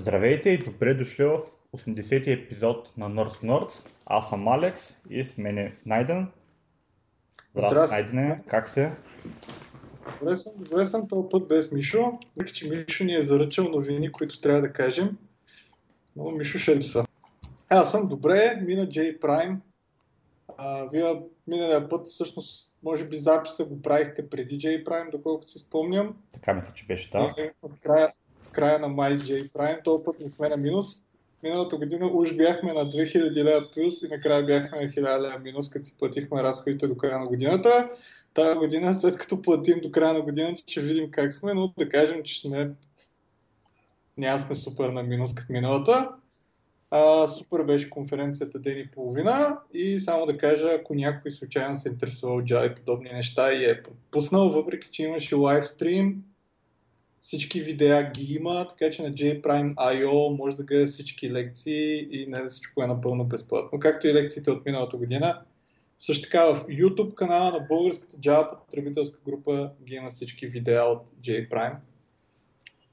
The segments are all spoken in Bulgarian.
Здравейте и добре дошли в 80-ти епизод на Nerds Nerds. Аз съм Алекс и с мен е Найден. Здрасти, Здрасти. Найдене, как се? Добре съм, добре съм този път без Мишо, въпреки че Мишо ни е заръчал новини, които трябва да кажем. Но Мишо ще липсва. Аз съм добре, мина J Prime. А, вие миналия път, всъщност, може би записа го правихте преди J Prime, доколкото си спомням. Така мисля, че беше да. В края, края на май J Prime, този път не сме на минус. Миналата година уж бяхме на 2000 лева плюс и накрая бяхме на 1000 лева минус, като си платихме разходите до края на годината. Тази година, след като платим до края на годината, ще видим как сме, но да кажем, че сме няма сме супер на минус като миналата. А, супер беше конференцията ден и половина и само да кажа, ако някой случайно се интересува от Java и подобни неща и е пропуснал, въпреки че имаше лайвстрим, всички видеа ги има, така че на JPrime.io може да гледа всички лекции и не всичко е напълно безплатно, както и лекциите от миналата година. Също така в YouTube канала на българската Java потребителска група ги има всички видеа от JPrime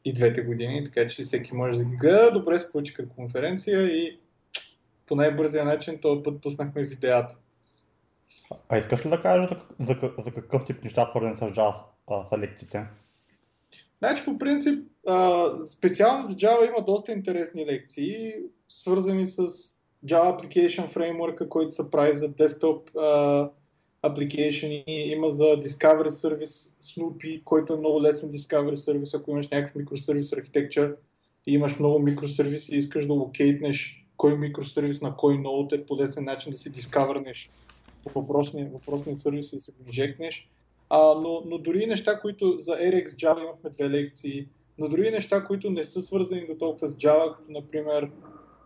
и двете години, така че всеки може да ги гледа. Добре се получи конференция и по най-бързия начин този път пуснахме видеята. А искаш ли да кажеш за, за, за какъв тип неща, свързани с Java, са лекциите? Значи по принцип, специално за Java има доста интересни лекции, свързани с Java Application Framework, който се прави за десктоп application има за Discovery Service Snoopy, който е много лесен Discovery Service, ако имаш някакъв микросервис архитектура и имаш много микросервиси и искаш да локейтнеш кой микросервис на кой ноут е по лесен начин да си дискавернеш въпросния, въпросния сервис и да си го инжекнеш. А, но, но дори неща, които за RX Java имахме две лекции, но дори неща, които не са свързани до толкова с Java, като например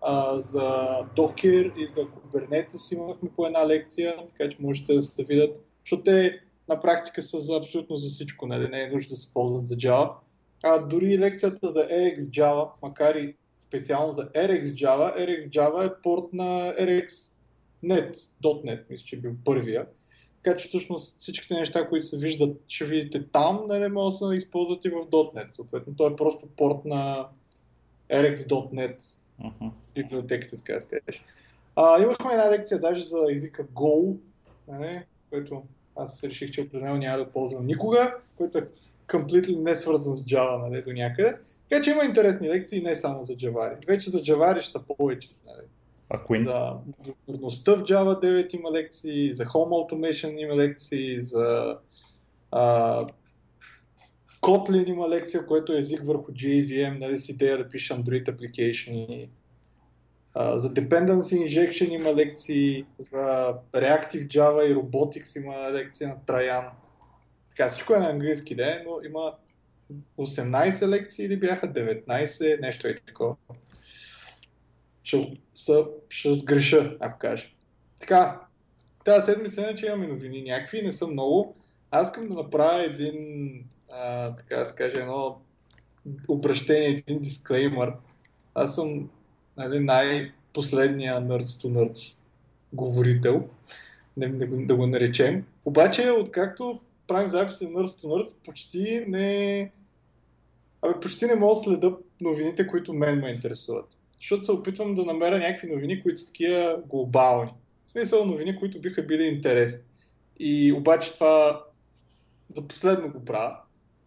а, за Docker и за Kubernetes имахме по една лекция, така че можете да се видят, защото те на практика са за абсолютно за всичко, нали? не е нужда да се ползват за Java. А дори лекцията за RX Java, макар и специално за RX Java, RX Java е порт на RxNet, .NET, мисля, че е бил първия. Така че всъщност всичките неща, които се виждат, ще видите там, не, не могат да се използват и в .NET. Съответно, той е просто порт на RX.NET Uh-huh. библиотеките, така да кажеш. А, имахме една лекция даже за езика Go, нали, който аз реших, че определено няма да ползвам никога, който е completely не свързан с Java нали, до някъде. Така че има интересни лекции не само за Java. Вече за Java ще са повече. Нали. А Queen? За отговорността в Java 9 има лекции, за Home Automation има лекции, за а, Kotlin има лекция, което е език върху JVM, нали, с идея да пише Android application. Uh, за Dependency Injection има лекции, за Reactive Java и Robotics има лекция на Траян. Така, всичко е на английски, да, но има 18 лекции или бяха 19, нещо е такова. Ще, са, ще сгреша, ако кажа. Така, тази седмица иначе имаме новини някакви, не са много. Аз искам да направя един, а, така да се каже, едно обращение, един дисклеймър. Аз съм нали, най-последния Nerds to говорител, да, да, го- да го наречем. Обаче, откакто правим записи на Nerds to почти не... Абе, почти не мога да следа новините, които мен ме интересуват. Защото се опитвам да намеря някакви новини, които са такива глобални. В смисъл новини, които биха били интересни. И обаче това за последно го правя.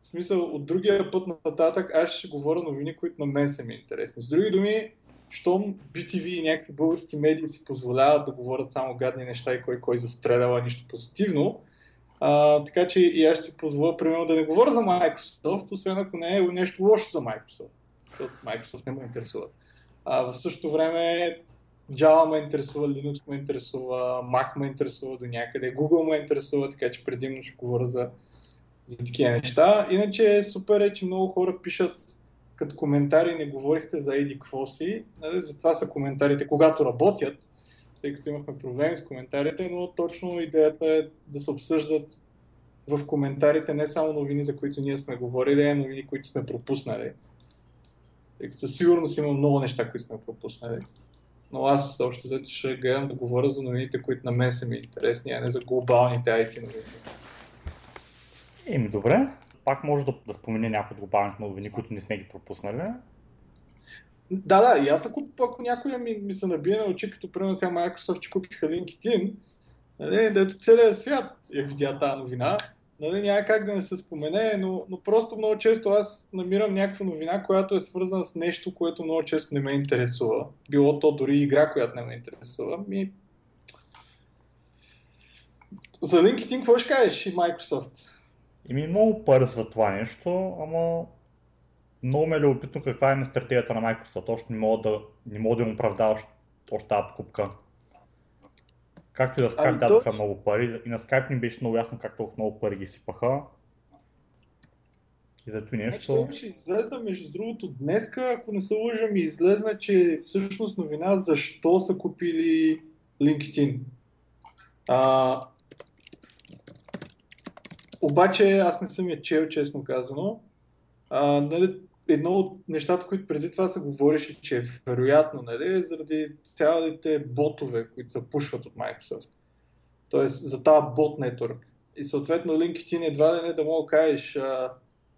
В смисъл, от другия път нататък аз ще говоря новини, които на мен са ми интересни. С други думи, щом BTV и някакви български медии си позволяват да говорят само гадни неща и кой кой застрелява нищо позитивно, а, така че и аз ще позволя, примерно, да не говоря за Microsoft, освен ако не е нещо лошо за Microsoft. Защото Microsoft не ме интересува. А, в същото време Java ме интересува, Linux ме интересува, Mac ме интересува до някъде, Google ме интересува, така че предимно ще говоря за, за такива неща. Иначе супер е, че много хора пишат като коментари не говорихте за еди какво си, нали? затова са коментарите, когато работят, тъй като имахме проблеми с коментарите, но точно идеята е да се обсъждат в коментарите не само новини, за които ние сме говорили, а новини, които сме пропуснали. Тъй като със сигурност има много неща, които сме пропуснали. Но аз още взето ще гледам да говоря за новините, които на мен са ми интересни, а не за глобалните IT новини. Еми добре, пак може да, да спомене някои от глобалните новини, които не сме ги пропуснали. Да, да, и аз ако, ако някой ми, ми се набие на очи, като примерно сега Microsoft, че купиха LinkedIn, нали, дето целият свят я видя тази новина, нали, няма как да не се спомене, но, но просто много често аз намирам някаква новина, която е свързана с нещо, което много често не ме интересува. Било то дори игра, която не ме интересува. Ми... За LinkedIn какво ще кажеш и Microsoft? Ими много пари за това нещо, ама много ме е любопитно каква е стратегията на Microsoft. Още не мога да, не мога да им оправдаваш още тази покупка. Както и да Skype ами дадоха то... много пари, и на Skype ни беше много ясно как толкова много пари ги сипаха. И зато нещо... Значи, ще излезна, между другото, днеска, ако не се лъжа, ми излезна, че всъщност новина защо са купили LinkedIn. А, обаче аз не съм я чел, честно казано. А, нали, едно от нещата, които преди това се говореше, че е вероятно, нали, заради цялите ботове, които се пушват от Microsoft. Тоест за тази бот нетворк. И съответно LinkedIn едва ли не да мога кажеш, а,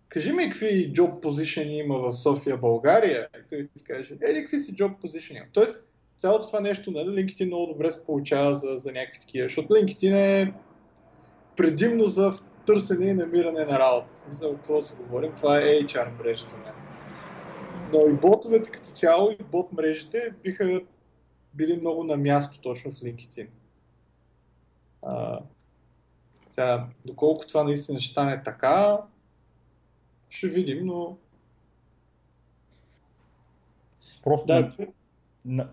кажи ми какви job position има в София, България. И той ти каже, еди какви си position има. Тоест цялото това нещо, нали, LinkedIn много добре се получава за, за някакви такива, защото LinkedIn е предимно за търсене и намиране на работа. В смисъл, какво се говорим, това е HR мрежа за мен. Но и ботовете като цяло и бот мрежите биха били много на място точно в LinkedIn. А, сега, доколко това наистина ще стане така, ще видим, но... Просто да,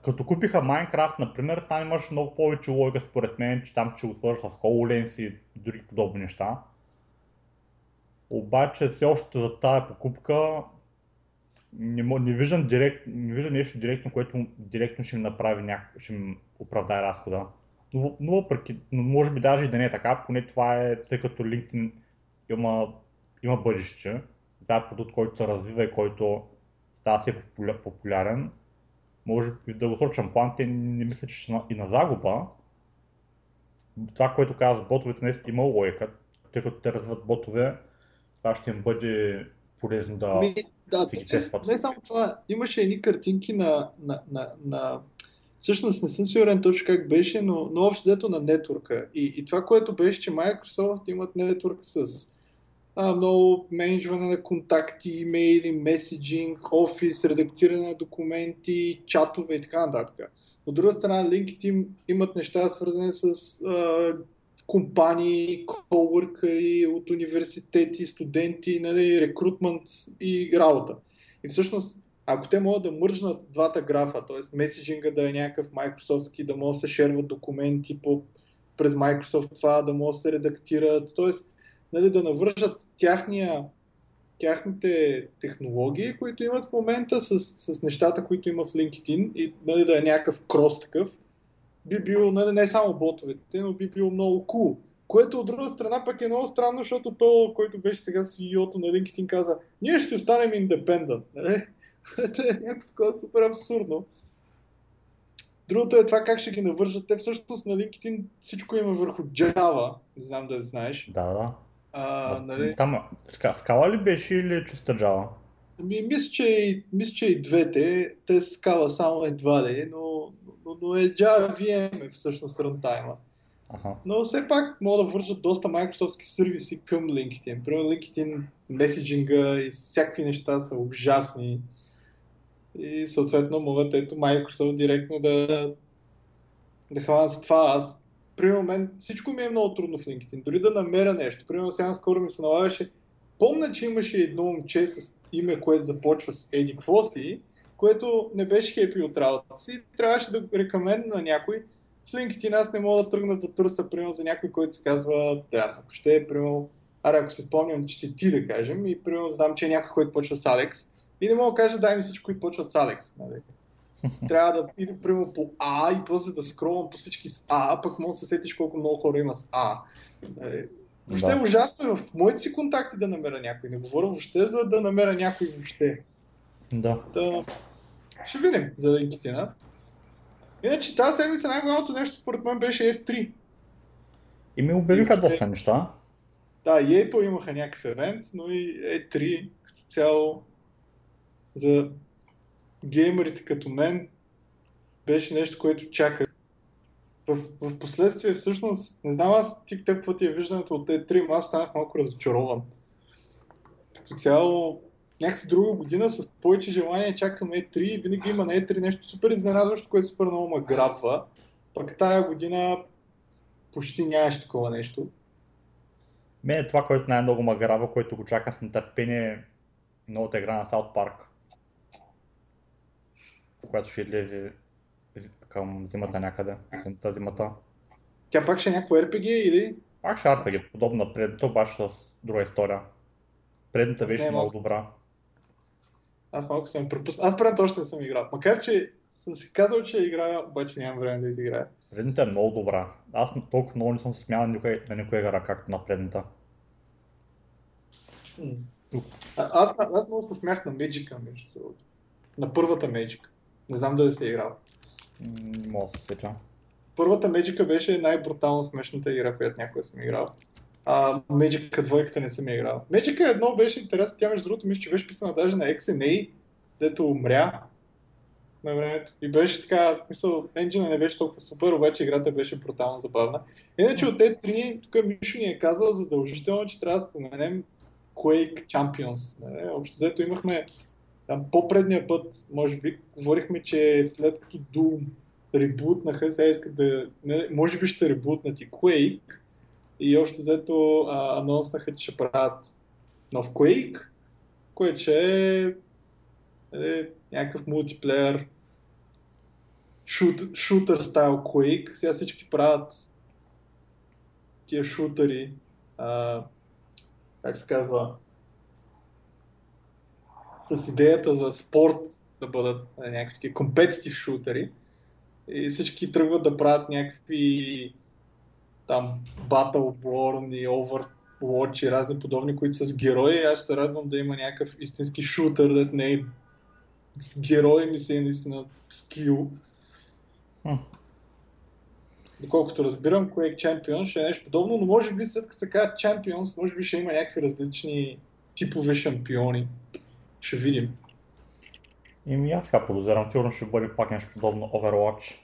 като купиха Minecraft, например, там имаш много повече логика според мен, че там ще го сложиш в HoloLens и други подобни неща. Обаче все още за тази покупка не, не, виждам директ, не виждам нещо директно, което директно ще ми направи няк... ще ми оправдае разхода. Но, но, въпреки, но може би даже и да не е така, поне това е, тъй като LinkedIn има, има бъдеще. Това е продукт, който се развива и който става все популярен. Може би в дългосрочен план те не мисля, че ще и на загуба. Това, което казва ботовете, наистина има логика, тъй като те развиват ботове, това ще им бъде полезно да Ми, да, си ги тестват. Не, само това, имаше едни картинки на, на, на, на всъщност не съм сигурен точно как беше, но, но общо взето на нетворка. И, и това, което беше, че Microsoft имат нетворк с а, много менеджване на контакти, имейли, меседжинг, офис, редактиране на документи, чатове и така нататък. От друга страна, LinkedIn имат неща свързани с а, компании, коуъркъри от университети, студенти, нали, рекрутмент и работа. И всъщност, ако те могат да мържнат двата графа, т.е. меседжинга да е някакъв Microsoftски, да могат да се шерват документи по, през Microsoft това, да могат да се редактират, т.е. Нали, да навържат тяхния, тяхните технологии, които имат в момента с, с нещата, които има в LinkedIn и нали, да е някакъв крос такъв, би било, не, не само ботовете, но би било много cool. Което от друга страна пък е много странно, защото то, който беше сега CEO-то на LinkedIn каза, ние ще останем independent. Нали? Това е някакво такова супер абсурдно. Другото е това как ще ги навържат. Те всъщност на LinkedIn всичко има върху Java. Не знам да знаеш. Да, да. А, нали? Там, скала ли беше или чиста Java? Ми, мисля, че, мисля, че и двете. Те скала само едва ли, но но, но е Java VM е всъщност рантайма. Ага. Но все пак могат да вържат доста Microsoftски сервиси към LinkedIn. Примерно LinkedIn меседжинга и всякакви неща са ужасни. И съответно могат ето Microsoft директно да, да хванат с това. Аз, примерно, мен всичко ми е много трудно в LinkedIn. Дори да намеря нещо. Примерно сега скоро ми се налагаше. Помня, че имаше едно момче с име, което започва с Еди Квоси което не беше хепи от работата си. Трябваше да рекомен на някой. В LinkedIn аз не мога да тръгна да търся, примерно, за някой, който се казва, да, ако ще е, примерно, аре, ако се спомням, че си ти, да кажем, и примерно знам, че е някой, който почва с Алекс, и не мога да кажа, дай ми всички, които почват с Алекс. Нали? Трябва да ида, примерно, по А и после да скролвам по всички с А, пък мога да се сетиш колко много хора има с А. Нали? Въобще да. е ужасно е в моите си контакти да намеря някой. Не говоря въобще за да намеря някой въобще. Да. да ще видим за LinkedIn. Иначе тази седмица най-голямото нещо според мен беше E3. И ми обявиха доста неща. Да, и Apple имаха някакъв евент, но и E3 като цяло за геймерите като мен беше нещо, което чаках. В, в последствие всъщност, не знам аз ти теб какво ти е виждането от тези 3, но аз станах малко разочарован. Като цяло, някакси друга година с повече желание чакам E3 винаги има на E3 нещо супер изненадващо, което супер много ме грабва. Пък тая година почти нямаше такова нещо. Мен е това, което най-много ме грабва, което го чакам с нетърпение, новата игра на South Park, която ще излезе към зимата някъде, есента зимата. Тя пак ще е някакво RPG или? Пак ще е RPG, подобно на предното, обаче с друга история. Предната беше не много добра. Аз малко съм пропуснал. Аз предното още не съм играл. Макар, че съм си казал, че играя, обаче нямам време да изиграя. Предната е много добра. Аз толкова много не съм смял на никоя, на никоя игра, както на предната. А, аз, аз много се смях на Magic, между другото. На първата Magic. Не знам дали си е играл. Мога да се сетя. Първата Magic беше най-брутално смешната игра, която някога съм играл. А Magic двойката не съм я играл. Magic едно беше интересно, тя между другото мисля, че беше писана даже на XNA, дето умря на времето. И беше така, в смисъл, енджина не беше толкова супер, обаче играта беше брутално забавна. Иначе от те три, тук Мишо ни е казал задължително, че трябва да споменем Quake Champions. Не? Общо взето имахме там по-предния път, може би, говорихме, че след като Doom ребутнаха, сега искат да... Не, може би ще ребутнат и Quake. И общо взето анонснаха, че ще правят нов Quake, което ще е, е някакъв мултиплеер шут, шутър стайл Quake. Сега всички правят тия шутъри, а, как се казва, с идеята за спорт да бъдат някакви компетитив шутери. И всички тръгват да правят някакви там Battleborn и Overwatch и разни подобни, които са с герои. Аз ще се радвам да има някакъв истински шутър, да не е с герои ми се е наистина скил. Хм. Доколкото разбирам, Quake Champions ще е нещо подобно, но може би след като се казва Champions, може би ще има някакви различни типове шампиони. Ще видим. И ми аз така подозирам, сигурно ще бъде пак нещо подобно Overwatch.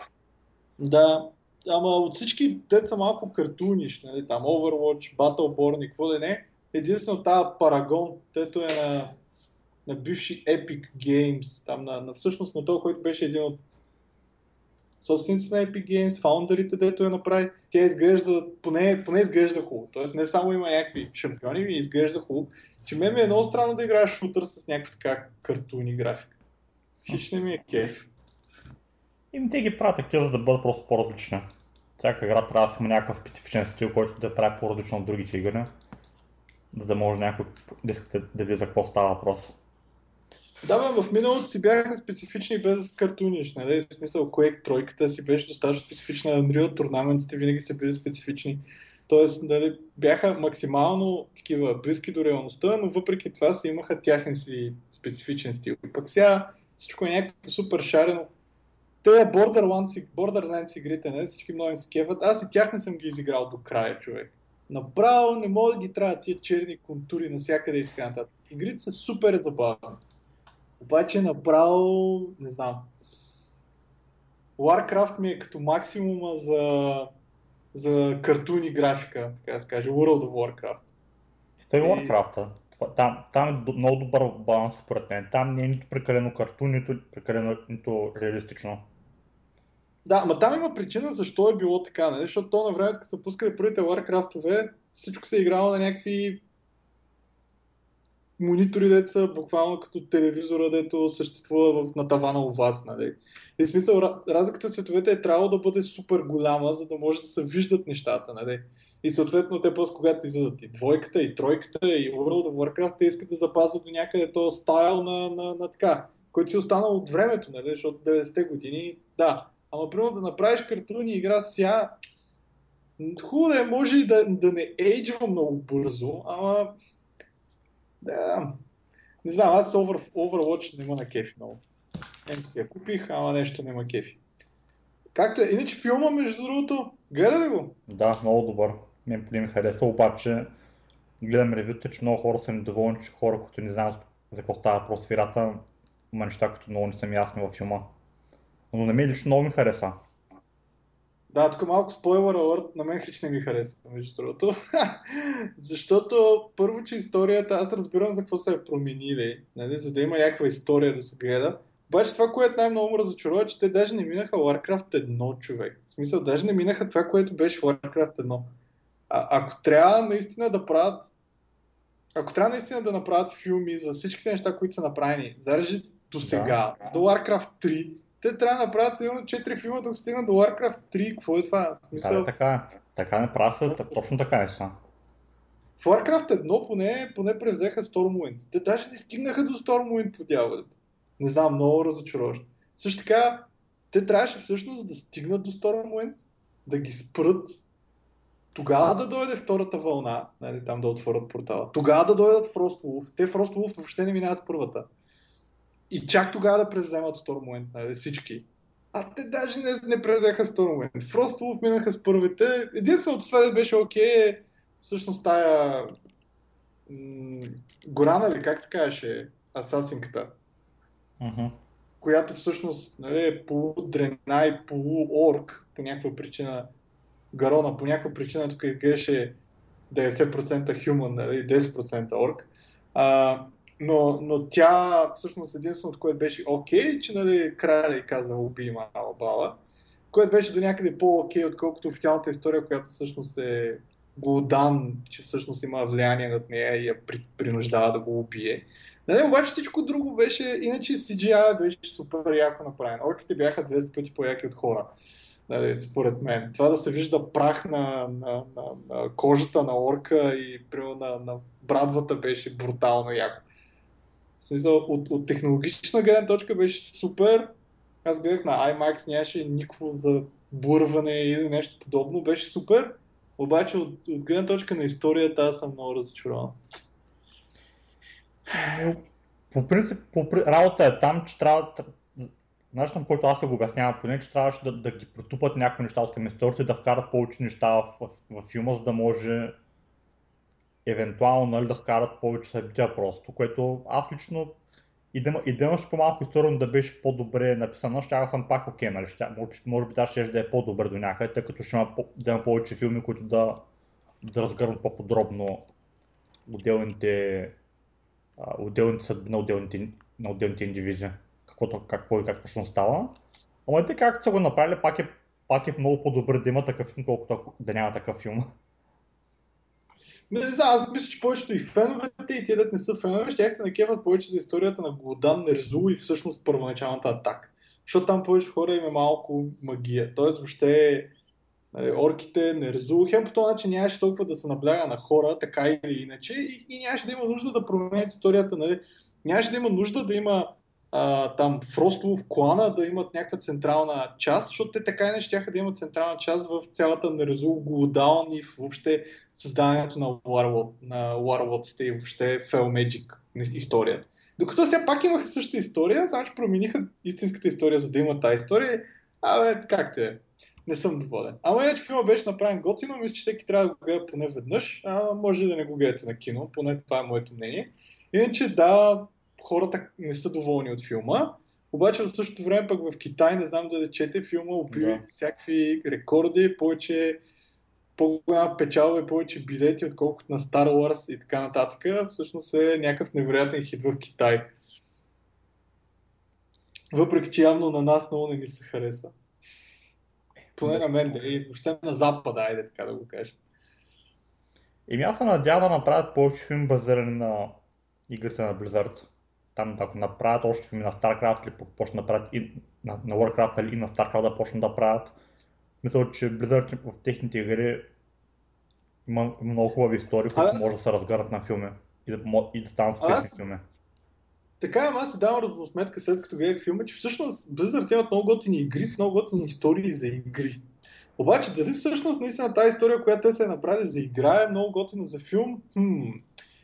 Да, ама от всички деца малко картуниш, нали, там Overwatch, Battleborn и какво да не, единствено тази Paragon, дето е на, на бивши Epic Games, там на, на всъщност на този, който беше един от собствениците на Epic Games, фаундърите, дето я направи, тя изглежда, поне, поне изглежда хубаво. Тоест не само има някакви шампиони, ми изглежда хубаво. Че мен ми е много странно да играеш шутър с някаква така картуни графика. Хич не ми е кеф. И те ги правят такива, за да бъдат просто по-различни. Всяка игра трябва да има някакъв специфичен стил, който да прави по-различно от другите игри. За да може някой да иска да види за какво става въпрос. Да, бе, в миналото си бяха специфични без картуниш, нали? В смисъл, Quake тройката си беше достатъчно специфична, Unreal турнаментите винаги са били специфични. Тоест, нали, бяха максимално такива близки до реалността, но въпреки това си имаха тяхен си специфичен стил. И пък сега всичко е някакво супер шарено. Те Borderlands, Borderlands игрите, нали? всички много се кефат. Аз и тях не съм ги изиграл до края, човек. Направо не мога да ги трябва тия черни контури навсякъде и така нататък. Игрите са супер забавни. Обаче направо, не знам. Warcraft ми е като максимума за, за картуни графика, така да се каже, World of Warcraft. Той е Warcraft. Там, там е много добър баланс според мен. Там не е нито прекалено картун, нито прекалено нито реалистично. Да, ма там има причина защо е било така, нали? защото то на времето, като са пускали първите Warcraft-ове, всичко се е играло на някакви монитори, дето са буквално като телевизора, дето съществува на тавана у вас, нали? И смисъл, ра- разликата в цветовете е трябвало да бъде супер голяма, за да може да се виждат нещата, нали? И съответно те после когато излизат и двойката, и тройката, и World of Warcraft, те искат да запазят до някъде този стайл на, на, на така, който си е останал от времето, нали? Защото 90-те години, да. Ама примерно да направиш картуни игра сега, хубаво е, може и да, да не ейджва много бързо, ама да, не знам, аз Over, Overwatch не ма на кефи много. Си я купих, ама нещо не ма кефи. Както е, иначе филма, между другото, гледа ли го? Да, много добър. Мен поне ми харесва, обаче гледам ревюта, че много хора са недоволни, че хора, които не знаят за какво става въпрос в играта, има неща, които много не са ми ясни във филма. Но на мен лично много ми хареса. Да, тук малко спойлер алърт, на мен хич не ми хареса, между другото. Защото първо, че историята, аз разбирам за какво се е променили, нали, за да има някаква история да се гледа. Обаче това, което най-много ме разочарова, е, че те даже не минаха Warcraft 1 човек. В смисъл, даже не минаха това, което беше Warcraft 1. А, ако трябва наистина да правят ако трябва наистина да направят филми за всичките неща, които са направени, зарежи до сега, да. до Warcraft 3, те трябва да направят сигурно 4 филма, докато стигнат до Warcraft 3. Какво е това? В смисъл... Да, така, така не правят, точно така е това. В Warcraft 1 поне, поне превзеха Stormwind. Те даже не стигнаха до Stormwind по дяволите. Не знам, много разочароващо. Също така, те трябваше всъщност да стигнат до Stormwind, да ги спрат, тогава да дойде втората вълна, нали, там да отворят портала, тогава да дойдат Frostwolf. Те Frostwolf въобще не минават с първата. И чак тогава да преземат Stormwind, нали, всички. А те даже не, не презеха Stormwind. Frostwolf минаха с първите. Единственото това да беше окей е всъщност тая м- Горана ли, как се казваше, асасинката. Uh-huh. Която всъщност нали, е полудрена и полуорк по някаква причина. Гарона по някаква причина тук изглеждаше 90% human, нали, 10% орк. А, но, но тя всъщност единственото, което беше окей, okay, че нали, краля и каза уби мала бала, което беше до някъде по-окей, отколкото официалната история, която всъщност е Голдан, че всъщност има влияние над нея и я при, принуждава да го убие. Нали, обаче всичко друго беше, иначе CGI беше супер яко направено. Орките бяха 200 пъти по-яки от хора. Нали, според мен. Това да се вижда прах на, на, на, на кожата на орка и на, на брадвата беше брутално яко. Смисъл, от, от технологична гледна точка беше супер. Аз гледах на IMAX, нямаше никакво за бурване или нещо подобно. Беше супер. Обаче от, от гледна точка на историята аз съм много разочарован. По принцип, по, работа е там, че трябва, начинът, който аз го обяснявам, поне, че трябваше да, да ги протупат някои неща от към историята и да вкарат повече неща в, в, в филма, за да може евентуално нали, да вкарат повече събития просто, което аз лично и да, и имаш по-малко история, да беше по-добре написано, ще съм пак окей, okay, нали? ще, може, може би даже ще да е по-добре до някъде, тъй като ще има, да има повече филми, които да, да разгърнат по-подробно отделните, отделните съдби на отделните, на отделните индивиди, какво, какво и как точно става. Ама те както са го направили, пак е, пак е много по-добре да има такъв филм, колкото да няма такъв филм. Не, не знам, аз мисля, че повечето и феновете и тия да не са фенове, ще се накеват повече за историята на Голдан Нерзу и всъщност първоначалната атака. Защото там повече хора има малко магия. Тоест въобще нали, орките, Нерзу, хем по този начин нямаше толкова да се набляга на хора, така или иначе, и, и нямаше да има нужда да променят историята. Нали. Нямаше да има нужда да има а, там в клана да имат някаква централна част, защото те така и не ще да имат централна част в цялата Нерзул Голдаун и въобще създаването на Warlord, на Warlords'те и въобще Fell Magic историята. Докато все пак имаха същата история, значи промениха истинската история, за да има тази история. Абе, как те е? Не съм доволен. Ама иначе филма беше направен готино, мисля, че всеки трябва да го гледа поне веднъж, а може да не го гледате на кино, поне това е моето мнение. Иначе да, хората не са доволни от филма. Обаче в същото време пък в Китай, не знам да чете, филма уби да. всякакви рекорди, повече по-голяма печалба и повече билети, отколкото на Star Wars и така нататък. Всъщност е някакъв невероятен хит в Китай. Въпреки, че явно на нас много не ни се хареса. Поне на мен, да и въобще на Запада, айде така да го кажем. И аз се надявам да направят повече филм базирани на игрите на Blizzard там ако направят още филми на StarCraft или почнат да правят и на, на Warcraft или на StarCraft да почнат да правят. Мисля, че Blizzard в техните игри има много хубави истории, които аз... може да се разгарат на филми и да, и да станат успешни аз... филми. Така, ама аз си давам сметка след като гледах филма, че всъщност Blizzard имат много готини игри с много готини истории за игри. Обаче, дали всъщност наистина тази история, която те се е направили за игра е много готина за филм? Хм,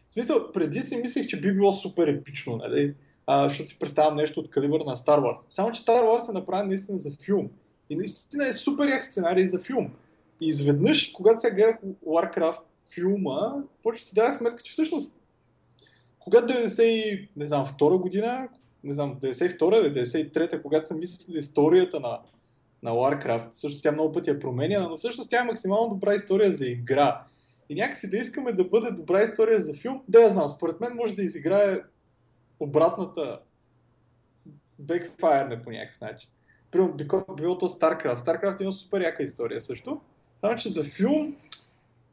в смисъл, преди си мислех, че би било супер епично, нали? А, защото си представям нещо от калибър на Star Wars. Само, че Star Wars е направен наистина за филм. И наистина е супер як сценарий за филм. И изведнъж, когато сега гледах Warcraft филма, почва си дадах сметка, че всъщност когато 90, не знам, втора година, не знам, 92-93-та, когато съм мислил историята на, на Warcraft, всъщност тя много пъти е променена, но всъщност тя е максимално добра история за игра. И някакси да искаме да бъде добра история за филм, да я знам, според мен може да изиграе обратната бекфайрне по някакъв начин. Примерно, било то StarCraft. StarCraft има супер яка история също. Само, че за филм,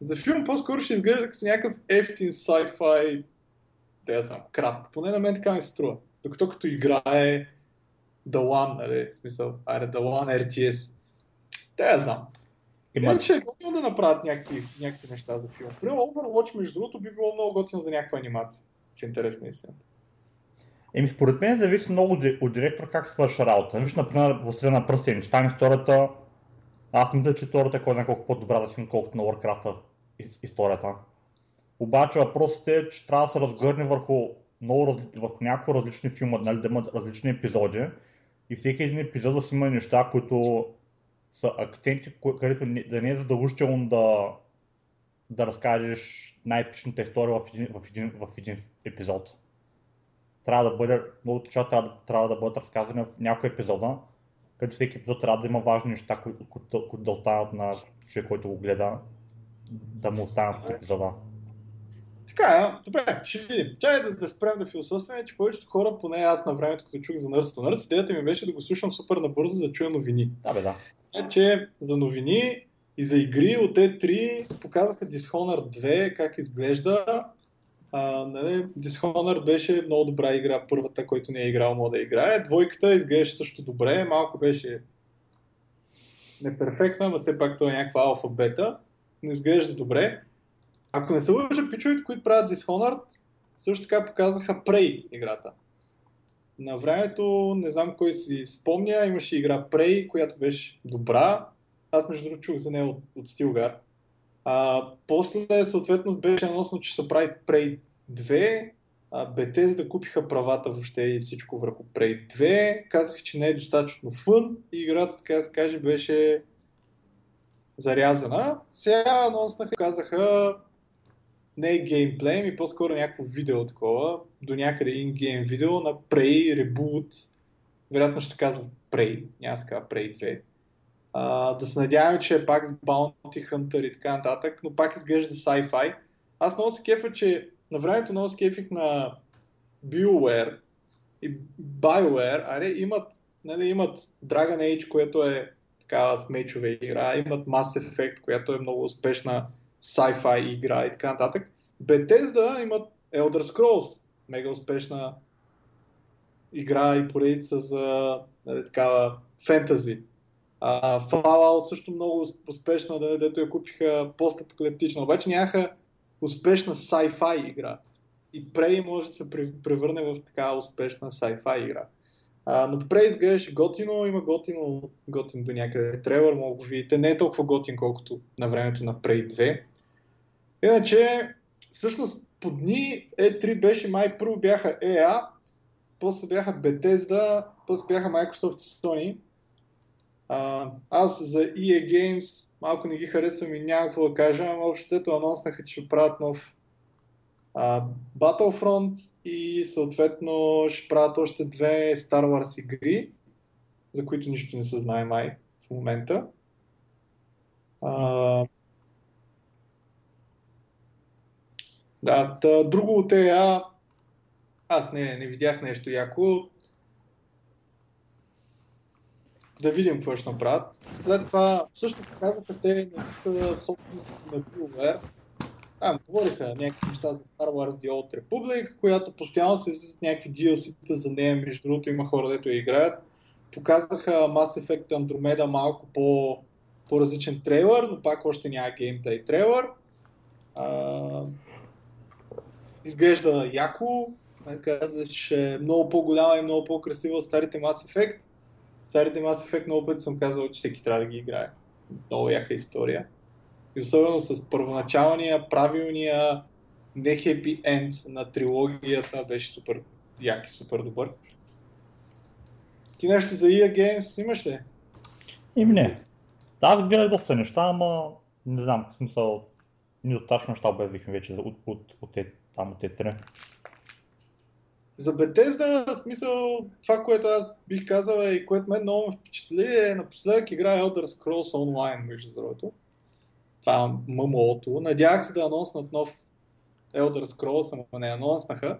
за филм по-скоро ще изглежда като някакъв ефтин sci-fi, да я знам, крап. Поне на мен така ми се струва. Докато като играе The One, нали, смисъл, айде The One RTS. Да я знам. Има... Иначе е готино да направят някакви, някакви неща за филм. Примерно Overwatch, между другото, би било много готино за някаква анимация. Че е интересна истина. Еми, според мен зависи много от директор как свърша работа. Виж, например, в на пръстени. Там историята, аз мисля, че историята е кой на колко по-добра да си, колкото на Warcraft историята. Обаче въпросът е, че трябва да се разгърне върху, много, върху някои различни филми, нали, да имат различни епизоди. И всеки един епизод да си има неща, които са акценти, където да не е задължително да, да разкажеш най-епичната история в един, в един, в един епизод трябва да бъде, много неща трябва, трябва да бъдат разказани в някои епизода, като всеки епизод трябва да има важни неща, които, които, които да останат на човек, който го гледа, да му останат от епизода. Така е, добре, ще видим. Чай да, да спрем да философстваме, че повечето хора, поне аз на времето, като чух за Нърсто Нърс, идеята ми беше да го слушам супер набързо, за да чуя новини. Да, бе, да. Е, че за новини и за игри от E3 показаха Dishonored 2, как изглежда, а, нали, Dishonored беше много добра игра, първата, който не е играл, мога да играе. Двойката изглеждаше също добре, малко беше неперфектна, но все пак това е някаква алфа бета, но изглежда добре. Ако не се лъжа, пичовете, които правят Dishonored, също така показаха Prey играта. На времето, не знам кой си спомня, имаше игра Prey, която беше добра. Аз между другото чух за нея от, от Stilgar. А, после, съответно, беше наносно, че се прави Prey 2. А, да купиха правата въобще и всичко върху Prey 2. Казаха, че не е достатъчно фън и играта, така да се каже, беше зарязана. Сега анонснаха, казаха не е геймплей, ми по-скоро някакво видео такова, до някъде in-game видео на Prey Reboot. Вероятно ще казва Prey, няма се казва Prey 2. А, да се надяваме, че е пак с Bounty Hunter и така нататък, но пак изглежда sci-fi. Аз много се кефа, че на времето много се кефих на BioWare и BioWare, аре, имат, нали, имат Dragon Age, което е такава с мечове игра, имат Mass Effect, която е много успешна sci-fi игра и така нататък. Bethesda имат Elder Scrolls, мега успешна игра и поредица за нали, такава фентази. Uh, Fallout също много успешна, да, дето я купиха постапокалиптична, обаче нямаха успешна sci-fi игра. И Prey може да се превърне в така успешна sci-fi игра. Uh, но Prey изглеждаше готино, има готино, готин до някъде трейлър, мога го видите. Не е толкова готин, колкото на времето на Prey 2. Иначе, всъщност, по дни E3 беше май първо бяха EA, после бяха Bethesda, после бяха Microsoft и Sony. А, аз за EA Games малко не ги харесвам и няма какво да кажа, но обществото анонснаха, че ще правят нов а, Battlefront и съответно ще правят още две Star Wars игри, за които нищо не се знае май в момента. А, да, тъ, друго от EA, аз не, не видях нещо яко. да видим какво ще направят. След това също казаха, те не са собствениците на BioWare. Там говориха някакви неща за Star Wars The Old Republic, която постоянно се излизат някакви DLC-та за нея, между другото има хора, дето я играят. Показаха Mass Effect Andromeda малко по, по-различен трейлър, но пак още няма геймплей трейлър. А, изглежда яко, каза, че е много по-голяма и много по-красива от старите Mass Effect старите Mass Effect много пъти съм казал, че всеки трябва да ги играе. Много яка история. И особено с първоначалния, правилния, не happy end на трилогията беше супер як и супер добър. Ти нещо за EA Games имаш ли? Им не. Аз гледах доста неща, ама не знам, в смисъл, ни достатъчно неща обявихме вече от, от, от, от, там от E3. За Bethesda, смисъл, това, което аз бих казал е, и което мен много ме впечатли, е напоследък играе Elder Scrolls Online, между другото. Това ММО-то. Надявах се да анонснат нов Elder Scrolls, ама не анонснаха.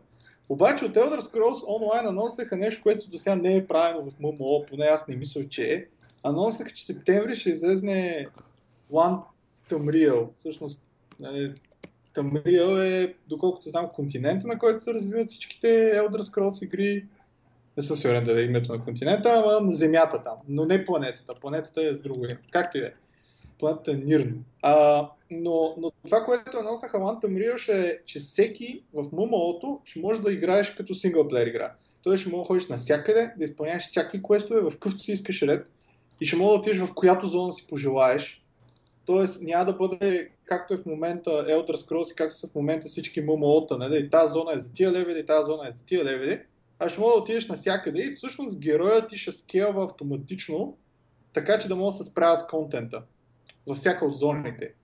Обаче от Elder Scrolls Online анонсаха нещо, което до сега не е правено в ММО, поне аз не мисля, че е. Анонсаха, че септември ще излезне One Tamriel. Всъщност, нали, Тамриел е, доколкото знам, континента, на който се развиват всичките Elder Scrolls игри. Не съм сигурен да е името на континента, ама на Земята там. Но не планетата. Планетата е с друго име. Както и е. Планетата е Нирн. А, но, но това, което анонснаха One Tamriel е, че всеки в ММО-то ще може да играеш като синглплеер игра. Той ще може да ходиш навсякъде, да изпълняваш всякакви квестове, в къвто си искаш ред и ще може да отидеш в която зона си пожелаеш. Тоест няма да бъде както е в момента Elder Scrolls и както са в момента всички ММО-та, нали? Тази зона е за тия левели, и тази зона е за тия левели. А ще мога да отидеш навсякъде и всъщност героят ти ще скелва автоматично, така че да мога да се справя с контента във всяка от зоните.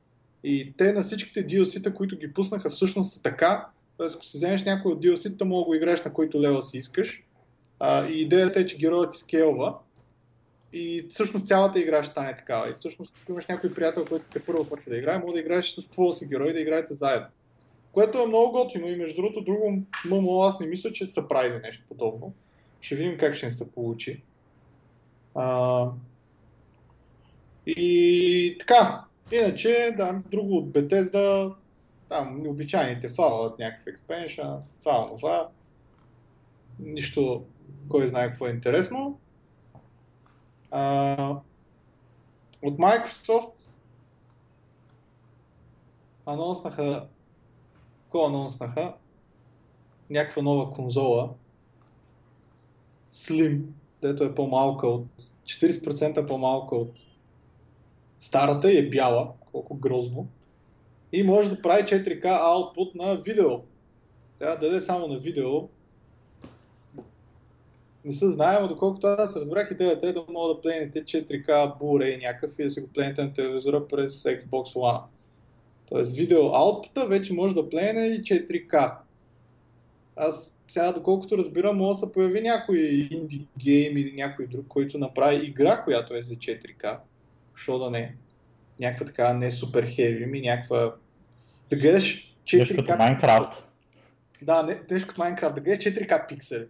И те на всичките DLC-та, които ги пуснаха, всъщност са така. Тоест, ако си вземеш някой от DLC-та, мога да го играеш на който левел си искаш. А, и идеята е, че героят ти скелва и всъщност цялата игра ще стане такава. И всъщност, ако имаш някой приятел, който те първо почва да играе, може да играеш с твоя си герой да играете заедно. Което е много готино и между другото, друго ММО аз не мисля, че са прави нещо подобно. Ще видим как ще се получи. А... И така, иначе, да, друго от Bethesda, там обичайните Fallout, някакъв експеншън, това, това. Нищо, кой знае какво е интересно. А, от Microsoft анонснаха, какво анонснаха? Някаква нова конзола, Slim, дето е по-малка от 40% по-малка от старата и е бяла, колко грозно. И може да прави 4K output на видео. Сега да даде само на видео, не се знае, но доколкото аз разбрах идеята е да мога да плените 4K Blu-ray някакъв и да си го плените на телевизора през Xbox One. Тоест видео аутпута вече може да плене и 4K. Аз сега, доколкото разбирам, може да се появи някой инди гейм или някой друг, който направи игра, която е за 4K. Що да не? Някаква така не супер хеви, ми някаква... Да гледаш 4K... Нещо като Minecraft. Да, не, нещо като Minecraft, да гледаш 4K пиксели.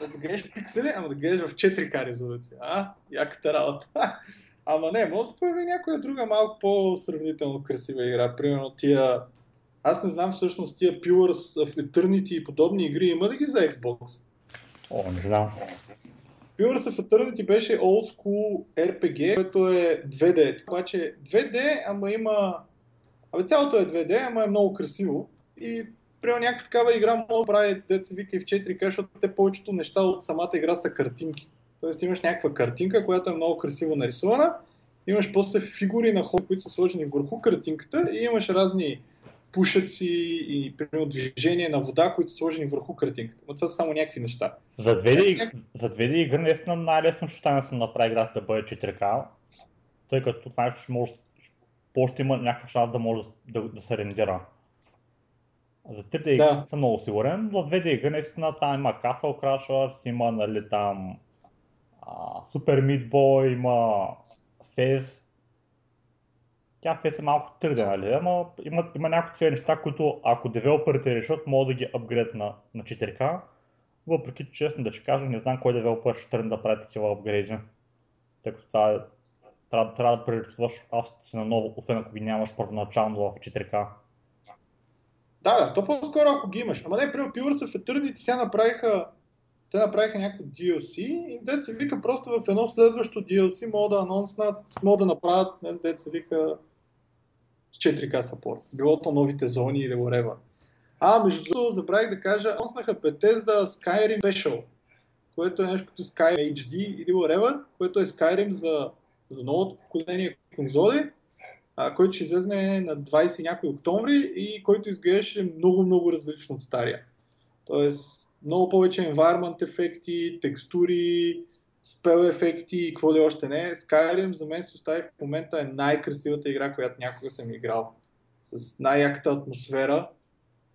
Да гледаш пиксели, ама да гледаш в 4К резолюция. А, яката работа. Ама не, може да появи някоя друга малко по-сравнително красива игра. Примерно тия... Аз не знам всъщност тия Pillars of Eternity и подобни игри има ли ги за Xbox? О, не знам. Pillars of Eternity беше old school RPG, което е 2D. Обаче 2D, ама има... Абе цялото е 2D, ама е много красиво. И примерно някаква такава игра може да прави деца вика и в 4K, защото те повечето неща от самата игра са картинки. Тоест имаш някаква картинка, която е много красиво нарисувана, имаш после фигури на хора, които са сложени върху картинката и имаш разни пушаци и примерно движение на вода, които са сложени върху картинката. Но това са само някакви неща. За 2D, за 2D игра наистина най-лесно ще стане да се направи играта да бъде 4K, тъй като това нещо ще може, по-ще има някакъв шанс да може да, да се рендира. За 3D игри да. съм много сигурен, но за 2D игри наистина там има Castle Crashers, има нали, там а, Super Meat Boy, има Fez. Тя Fez е малко 3D, нали? Ама има, има някои такива неща, които ако девелоперите решат, могат да ги апгрейдат на, на 4K. Въпреки, че честно да ще кажа, не знам кой девелопер ще тръгне да прави такива апгрейди. Тъй като това е, трябва, трябва да прерисуваш асетите на ново, освен ако ги нямаш първоначално в 4K. Да, да, то по-скоро ако ги имаш. Ама не, примерно Pillars of Eternity сега направиха те направиха някакво DLC и деца вика просто в едно следващо DLC могат да анонснат, могат да направят, деца вика 4K support. Било то новите зони или whatever. А, между другото, забравих да кажа, анонснаха Bethesda Skyrim Special, което е нещо като Skyrim HD или whatever, което е Skyrim за, за новото поколение конзоли, който ще излезне на 20 някой октомври и който изглеждаше много, много различно от стария. Тоест, много повече environment ефекти, текстури, спел ефекти и какво ли още не. Skyrim за мен се остави в момента е най-красивата игра, която някога съм играл. С най-яката атмосфера.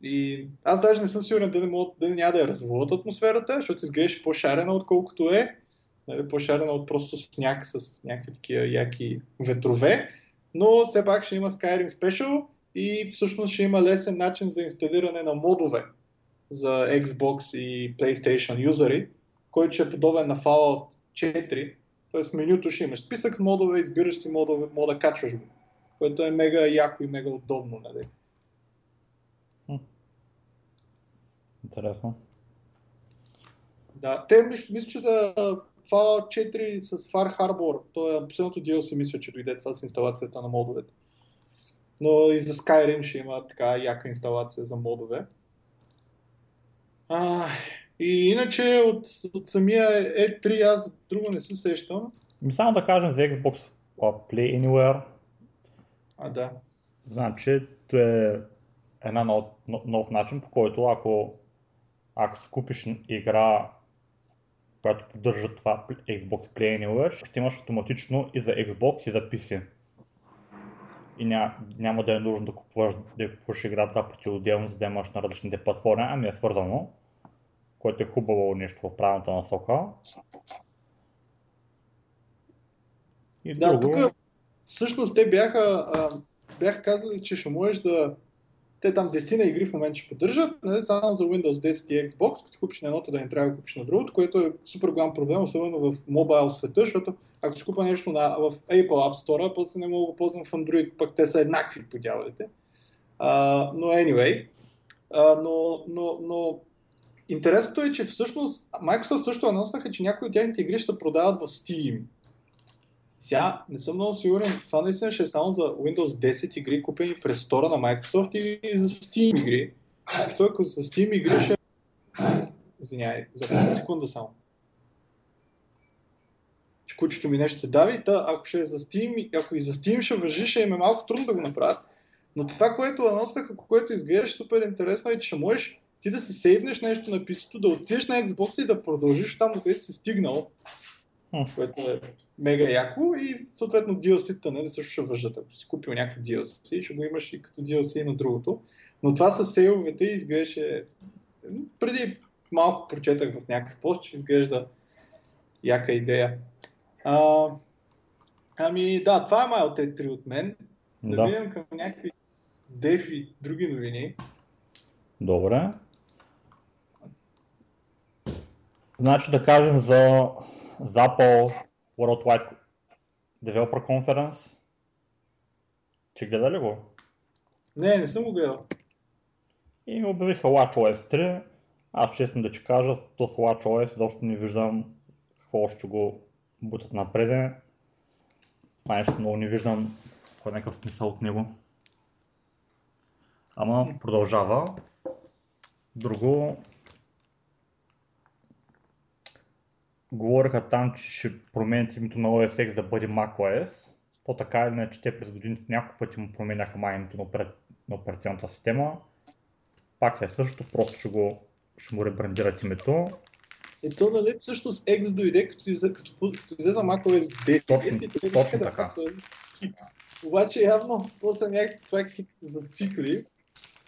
И аз даже не съм сигурен да не, мога, да няма да я разводят атмосферата, защото изглеждаше по-шарена отколкото е. Нали, по-шарена от просто сняг с някакви такива яки ветрове. Но все пак ще има Skyrim Special и всъщност ще има лесен начин за инсталиране на модове за Xbox и PlayStation юзери, който ще е подобен на Fallout 4. Тоест менюто ще имаш списък с модове, избираш си модове, мода да качваш го. Което е мега яко и мега удобно. Нали? Интересно. Да, те мисля, че за Fallout 4 с Far Harbor, то е последното DLC, мисля, че дойде това с инсталацията на модовете. Но и за Skyrim ще има така яка инсталация за модове. А, и иначе от, от самия E3 аз друго не се сещам. Само да кажем за Xbox Play Anywhere. А, да. Знам, че това е една нов, нов начин, по който ако, ако си купиш игра, която поддържа това Xbox Play Anywhere, ще имаш автоматично и за Xbox и за PC. И ня, няма да е нужно да купуваш, да купуваш игра два пъти отделно, за да имаш на различните платформи, ами е свързано което е хубаво нещо в правилната насока. И да, друго... тук всъщност те бяха, а, бяха казали, че ще можеш да... Те там 10 на игри в момента ще поддържат, не само за Windows 10 и Xbox, като купиш на едното да не трябва да купиш на другото, което е супер голям проблем, особено в мобайл света, защото ако си купа нещо на, в Apple App Store, после не мога да го ползвам в Android, пък те са еднакви по дяволите. Но anyway, uh, но, но, но Интересното е, че всъщност Microsoft също анонснаха, че някои от тяхните игри ще се продават в Steam. Сега не съм много сигурен, това наистина ще е само за Windows 10 игри, купени през стора на Microsoft и за Steam игри. Защото ако за Steam игри ще... Извинявай, за секунда само. Че кучето ми нещо се дави, та ако ще е за Steam, ако и за Steam ще въжи, ще им е малко трудно да го направят. Но това, което анонснаха, което изглежда супер интересно е, че ще можеш ти да си сейвнеш нещо на писато, да отидеш на Xbox и да продължиш там, където си стигнал, което е мега яко и съответно DLC-та, нали, също ще въжат. Ако си купил някакво DLC, ще го имаш и като DLC и на другото. Но това с сейловете изглеждаше... Преди малко прочетах в някакъв пост, че изглежда яка идея. А, ами да, това е май от тези три от мен. Да, да видим към някакви дефи, други новини. Добре. Значи да кажем за, за Apple Worldwide Developer Conference. Ти гледа ли го? Не, не съм го гледал. И ми обявиха WatchOS 3. Аз честно да ти кажа, то в WatchOS доста не виждам какво ще го бутат напред. Това нещо много не виждам е някакъв смисъл от него. Ама продължава. Друго, говориха там, че ще променят името на OS X да бъде macOS. То така или иначе те през годините няколко пъти му променяха май името на, опер... на операционната система. Пак се е също, просто ще, го, ще му ребрандират името. Ето, нали, всъщност X дойде, като, излезе, като, като излезе macOS 10 точно, и точно така. Да Хикс. Обаче явно, после някакси това Хикс за цикли,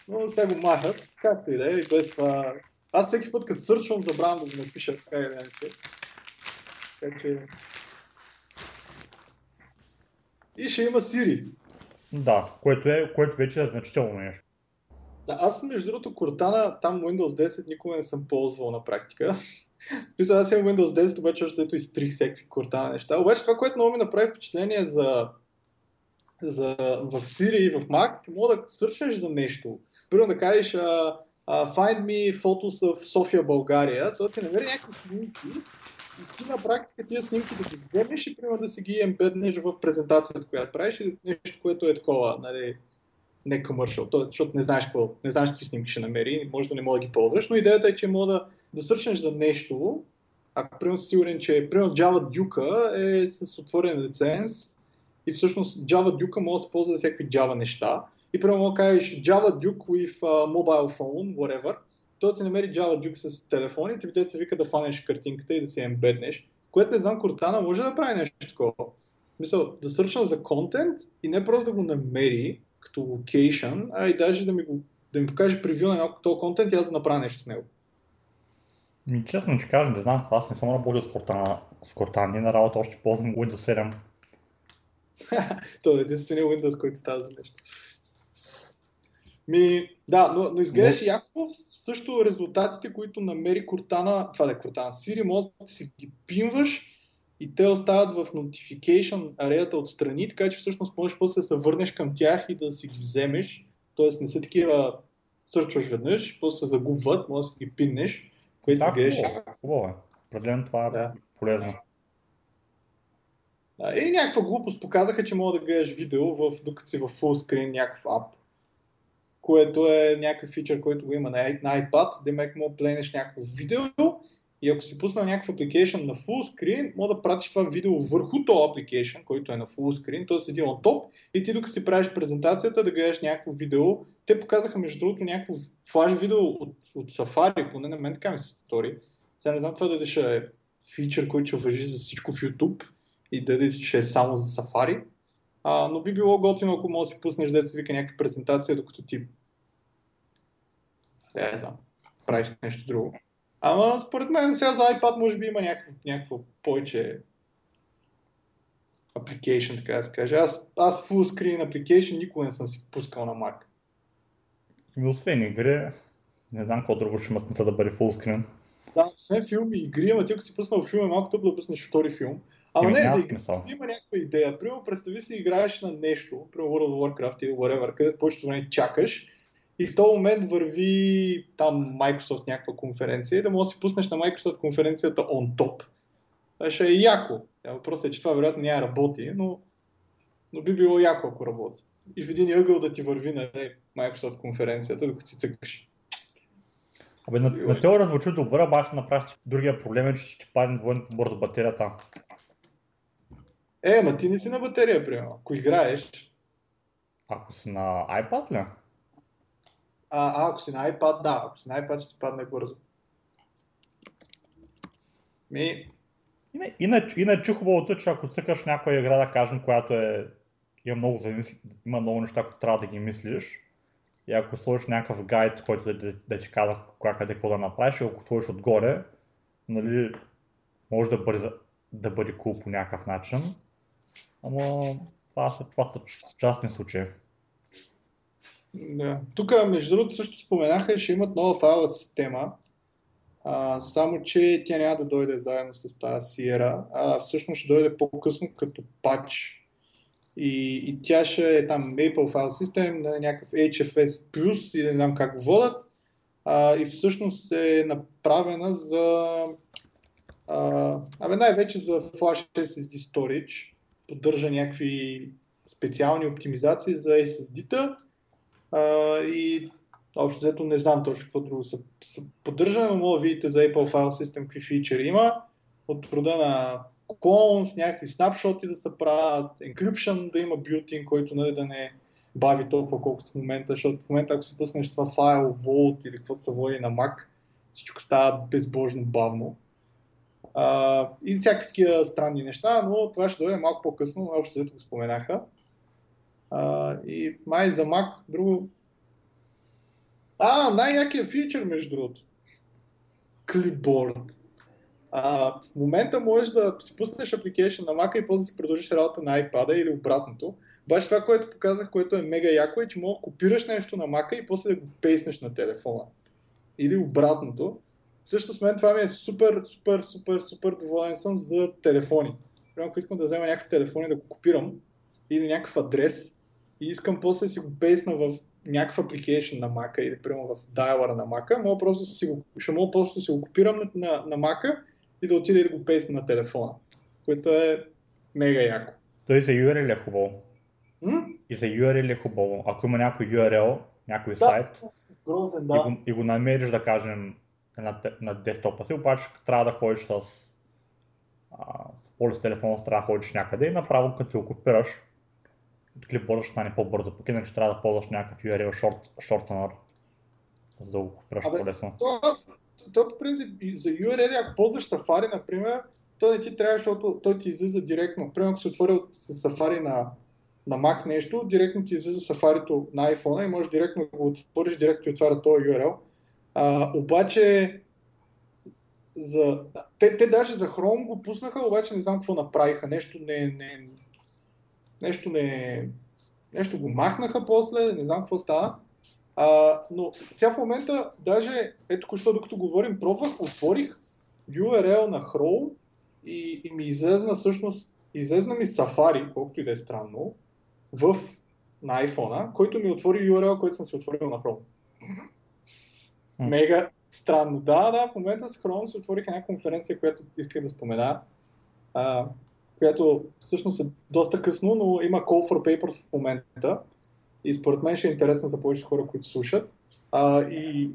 но сега го махат, както и да е, и без това. Аз всеки път, като сърчвам, забравям да го напиша така или иначе. Така че... И ще има Siri. Да, което, е, което вече е значително нещо. Да, аз между другото Cortana, там Windows 10 никога не съм ползвал на практика. Мисля, аз имам Windows 10, обаче още ето изтрих всякакви Cortana неща. Обаче това, което много ми направи впечатление за, за в Siri и в Mac, мога да сърчнеш за нещо. Първо да кажеш uh, uh, Find me photos of София, България. Това ти намери някакви снимки и ти на практика тия снимки да ги вземеш и примерно да си ги ембеднеш в презентацията, която правиш и нещо, което е такова, нали, не commercial, защото не знаеш какво, не знаеш какви снимки ще намери, може да не мога да ги ползваш, но идеята е, че мога да, да сърчнеш за нещо, ако примерно си сигурен, че примерно Java Duke е с отворен лиценз и всъщност Java Duke може да се ползва за всякакви Java неща. И примерно да кажеш Java Duke with uh, mobile phone, whatever, той ти намери Java Duke с телефон и ти се вика да фанеш картинката и да си ембеднеш, което не знам, Cortana може да прави нещо такова. Мисъл, да сърчна за контент и не просто да го намери като локейшн, а и даже да ми го да ми покаже превю на този контент и аз да направя нещо с него. Ми, честно ти кажа, не знам, аз не съм работил с Cortana, с Cortana, на работа още ползвам Windows 7. То е единствения Windows, който става за нещо. Ми, да, но, но изглеждаше яко също резултатите, които намери Cortana, това да е Cortana, Siri, може да си ги пинваш и те остават в notification ареята отстрани, така че всъщност можеш после да се върнеш към тях и да си ги вземеш. Тоест не са такива сърчваш веднъж, после се загубват, може да си ги пиннеш, което да, изглежда. Хубаво е. Определено това е да. полезно. Да, и някаква глупост показаха, че мога да гледаш видео, в, докато си в full някакъв ап, което е някакъв фичър, който го има на, iPad, демек да пленеш някакво видео и ако си пусна някакъв application на full screen, мога да пратиш това видео върху този application, който е на full screen, т.е. седи на топ и ти докато си правиш презентацията да гледаш някакво видео. Те показаха между другото някакво флаш видео от, от Safari, поне на мен така ми се стори. Сега не знам това дали ще е фичър, който ще въжи за всичко в YouTube и дали ще е само за Safari. А, но би било готино, ако може да си пуснеш се вика някаква презентация, докато ти не знам, правиш нещо друго. Ама според мен сега за iPad може би има някакво, някакво повече application, така да се каже. Аз, аз full screen application никога не съм си пускал на Mac. Ми освен игри, не знам какво друго ще има да бъде full screen. Да, освен филми и игри, ама ти ако си пуснал филм е малко тъпо да пуснеш втори филм. Ама не, за игри, има някаква идея. Примерно представи си играеш на нещо, примерно World of Warcraft или whatever, където повечето време чакаш и в този момент върви там Microsoft някаква конференция и да можеш да си пуснеш на Microsoft конференцията on top. Това ще е яко. Въпросът е, че това вероятно няма работи, но, но би било яко, ако работи. И в един ъгъл да ти върви на нали, Microsoft конференцията, докато си цъкаш. Абе, на, на теория звучи добре, обаче на практика другия проблем е, че ще падне двойно бързо батерията. Е, ма ти не си на батерия, примерно. Ако играеш. Ако си на iPad ли? А, а, ако си на iPad, да, ако си на iPad ще ти падне бързо. Ми... Иначе, иначе хубавото е, че ако цъкаш някоя игра, да кажем, която е, има много, замисли, има много неща, които трябва да ги мислиш, и ако сложиш някакъв гайд, който да, да, да ти казва кога къде какво да направиш, и ако сложиш отгоре, нали, може да бъде, да бъде cool по някакъв начин. Ама това са, това са частни случаи. Да. Тук, между другото, също споменаха, ще имат нова файлова система, а, само че тя няма да дойде заедно с тази Sierra, а всъщност ще дойде по-късно като патч. И, и тя ще е там Maple File System, някакъв HFS Plus или не знам как го водят. А, и всъщност е направена за а, абе най-вече за Flash SSD Storage. Поддържа някакви специални оптимизации за SSD-та а, и общо взето не знам точно какво друго се, се поддържа, но мога да видите за Apple File System какви фичери има. От рода на clones, някакви снапшоти да се правят, encryption да има built-in, който нали, да не бави толкова колкото в момента, защото в момента ако си пуснеш това файл, Vault или каквото се води на Mac, всичко става безбожно бавно. А, и всякакви такива странни неща, но това ще дойде малко по-късно, но общо го споменаха. А, и май за Mac друго... А, най-якият фичър, между другото. Clipboard. А, в момента можеш да си пуснеш application на Mac и после да си продължиш работа на iPad или обратното. Обаче това, което показах, което е мега яко е, че мога да копираш нещо на Mac и после да го пейснеш на телефона. Или обратното. Също с мен това ми е супер, супер, супер, супер доволен съм за телефони. Примерно, ако искам да взема някакви телефони да го копирам или някакъв адрес, и искам после да си го пейсна в някакъв application на Mac или примерно в дайлъра на Mac, мога просто да си го, ще мога просто да си го копирам на, на, на Mac и да отида и да го пейсна на телефона, което е мега яко. Той за URL е хубаво. М? И за URL е хубаво. Ако има някой URL, някой да, сайт грозен, да. и, го, и го намериш, да кажем, на, на десктопа си, обаче трябва да ходиш с поле с телефона, трябва да ходиш някъде и направо като го копираш, клипборда ще стане по-бързо, пък иначе трябва да ползваш някакъв URL short, shortener, за да го купираш по-лесно. То, по принцип за URL, ако ползваш Safari, например, то не ти трябва, защото той ти излиза директно. Примерно, ако си отворил с Safari на, на Mac нещо, директно ти излиза сафарито на iPhone и можеш директно го отвориш, директно ти отваря този URL. А, обаче за... Те, те даже за Chrome го пуснаха, обаче не знам какво направиха. Нещо не, не, нещо не, нещо го махнаха после, не знам какво става. А, но сега в момента, даже, ето защо докато говорим, пробвах, отворих URL на Chrome и, и ми излезна всъщност, излезна ми Safari, колкото и да е странно, в, на iPhone, който ми отвори URL, който съм си отворил на Chrome. Мега странно. Да, да, в момента с Chrome се отворих една конференция, която исках да спомена, а, която всъщност е доста късно, но има Call for Papers в момента и според мен ще е интересна за повече хора, които слушат. А, и,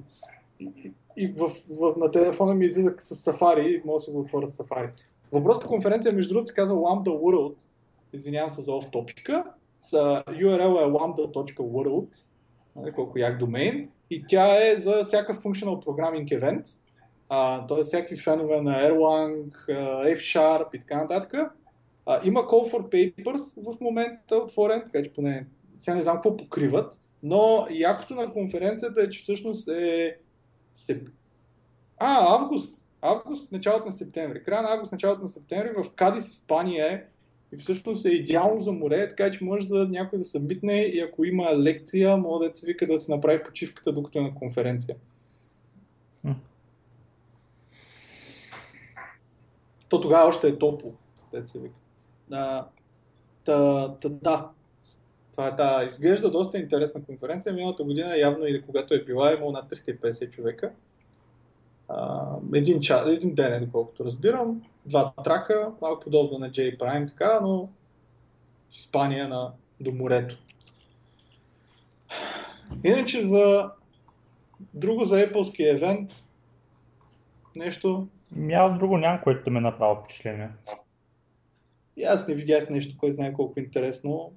и, в, в, на телефона ми излиза с Safari, мога да го отворя с Safari. Въпросната конференция, между другото, се казва Lambda World. Извинявам се за оф топика. URL е lambda.world, нали, колко як домейн. И тя е за всякакъв functional programming event. т.е. всякакви фенове на Erlang, F-Sharp и така нататък. Има Call for Papers в момента отворен, така че поне сега не знам какво покриват, но якото на конференцията е, че всъщност е сеп... А, август. Август, началото на септември. Края на август, началото на септември в Кадис, Испания е и всъщност е идеално за море, така че може да някой да събитне и ако има лекция, може да се вика да се направи почивката, докато е на конференция. То тогава още е топло, да се вика. Да, та, та, да. Това е, да, изглежда доста интересна конференция. Миналата година явно или когато е била, е имало над 350 човека. А, един, час, един ден е, доколкото разбирам. Два трака, малко подобно на J Prime, така, но в Испания на, до морето. Иначе за друго за Apple евент, нещо? Няма друго нямам, което да ме направи впечатление. И аз не видях нещо, кой знае колко интересно.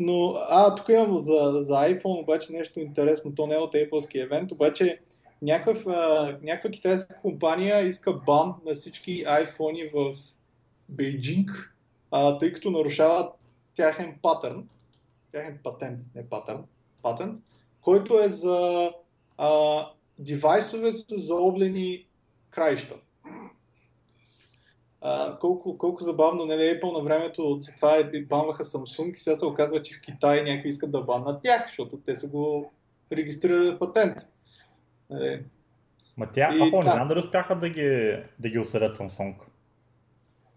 Но, а, тук имам за, за iPhone обаче нещо интересно. То не е от Apple евент, обаче някакъв, а, някаква китайска компания иска бан на всички iPhone в Бейджинг, а, тъй като нарушават тяхен патърн, тяхен патент, не патърн, патент, който е за а, девайсове с заоблени краища. А, колко, колко забавно, нали, Apple на времето за това е, банваха Samsung и сега се оказва, че в Китай някакви искат да баннат тях, защото те са го регистрирали патент. Нали. Ма тя, и, Apple не знам дали успяха да ги, да ги осъдят Samsung.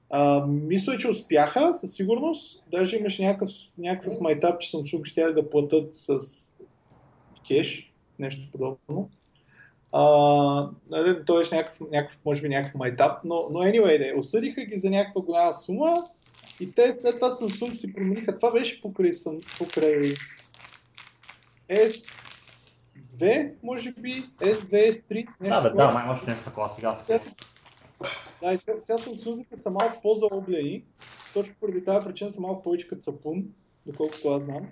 А, мисля, че успяха, със сигурност. Даже имаше някакъв, някакъв майтап, че Samsung ще да платят с кеш, нещо подобно. Uh, нали, той е някакъв, някакъв, може би някакъв майтап, но, но anyway, да, осъдиха ги за някаква голяма сума и те след това Samsung си промениха. Това беше покрай, покрай S2, може би, S2, S3, нещо. Да, бе, да, май имаш нещо такова сега. сега да, и сега Samsung са малко по-заоблени, точно поради тази причина са малко повече като сапун, доколкото аз знам.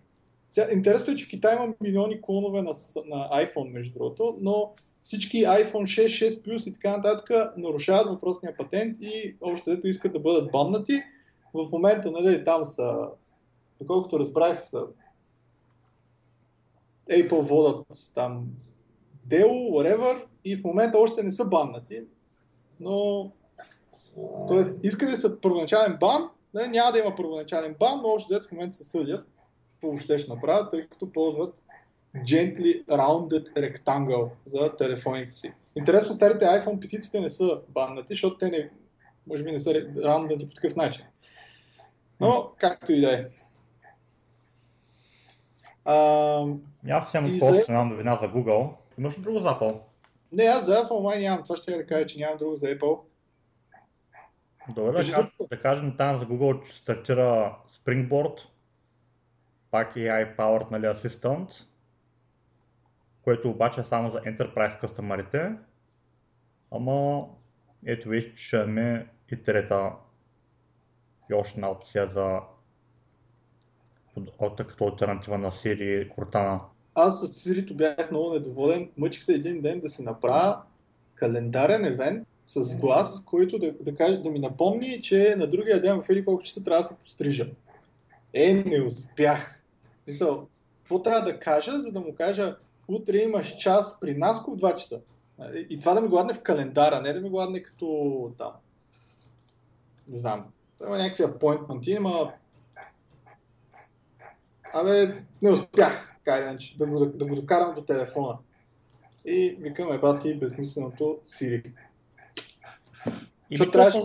Сега, интересно е, че в Китай има милиони клонове на, на iPhone, между другото, но всички iPhone 6, 6 Plus и така нататък нарушават въпросния патент и общо дето искат да бъдат баннати. В момента, нали, там са, доколкото разбрах, са Apple водят там дело, whatever, и в момента още не са баннати, но Тоест, искали са първоначален бан, нали, няма да има първоначален бан, но още в момента се съдят какво ще направят, тъй като ползват Gently Rounded Rectangle за телефоните си. Интересно, старите iPhone петиците не са баннати, защото те не, може би не са раунднати по такъв начин. Но, както и да е. Аз имам за... новина за Google. Имаш ли друго за Apple? Не, аз за Apple май нямам. Това ще я да кажа, че нямам друго за Apple. Добре, да, кажем, да кажем там за Google, че стартира Springboard, пак AI Powered нали, Assistant, което обаче е само за Enterprise кастомерите. Ама ето виж, че имаме и трета и още една опция за като альтернатива на Siri и Cortana. Аз с Siri бях много недоволен. Мъчих се един ден да си направя календарен евент с глас, който да, да, да, да ми напомни, че на другия ден в или колко часа трябва да се пострижа. Е, не успях. Мисъл, какво трябва да кажа, за да му кажа, утре имаш час при нас в 2 часа. И това да ми гладне в календара, не да ми гладне като там. Не знам. Има някакви апойнтменти, има... Абе, не успях, кай, да, го, да го докарам до телефона. И викаме бати безмисленото Сири. И то, трябваше...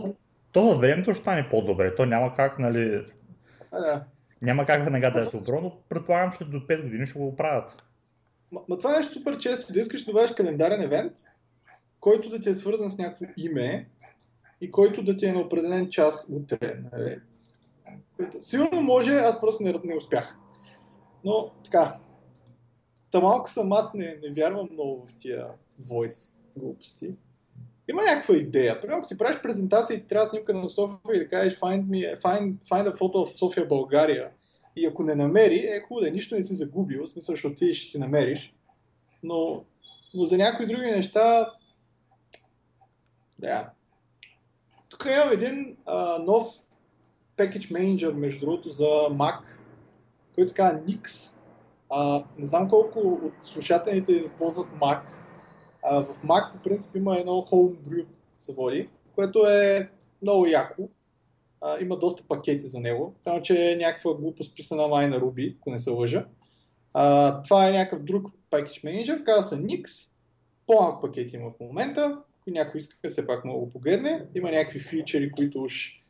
то във времето ще стане по-добре. То няма как, нали... А, да. Няма как веднага да е добро, но предполагам, че до 5 години ще го правят. Ма, ма това е нещо супер често. Да искаш да добавиш календарен евент, който да ти е свързан с някакво име и който да ти е на определен час утре. Нали? Сигурно може, аз просто не, не успях. Но така, та малко съм, аз не, не вярвам много в тия voice глупости. Има някаква идея. Примерно, ако си правиш презентация и ти трябва снимка на София и да кажеш find, me, find, find a photo of София, България. И ако не намери, е хубаво, нищо не си загубил, в смисъл ще отидеш и ще си намериш. Но, но за някои други неща, да. Тук имам един а, нов Package Manager, между другото, за Mac, който казва Nix. А, не знам колко от слушателите ползват Mac. А, в Mac по принцип има едно Homebrew се води, което е много яко. А, има доста пакети за него, само че е някаква глупост писана май на Ruby, ако не се лъжа. А, това е някакъв друг Package Manager, казва се Nix. По-малко пакети има в момента. Ако някой иска, все пак много погледне. Има някакви фичери, които уж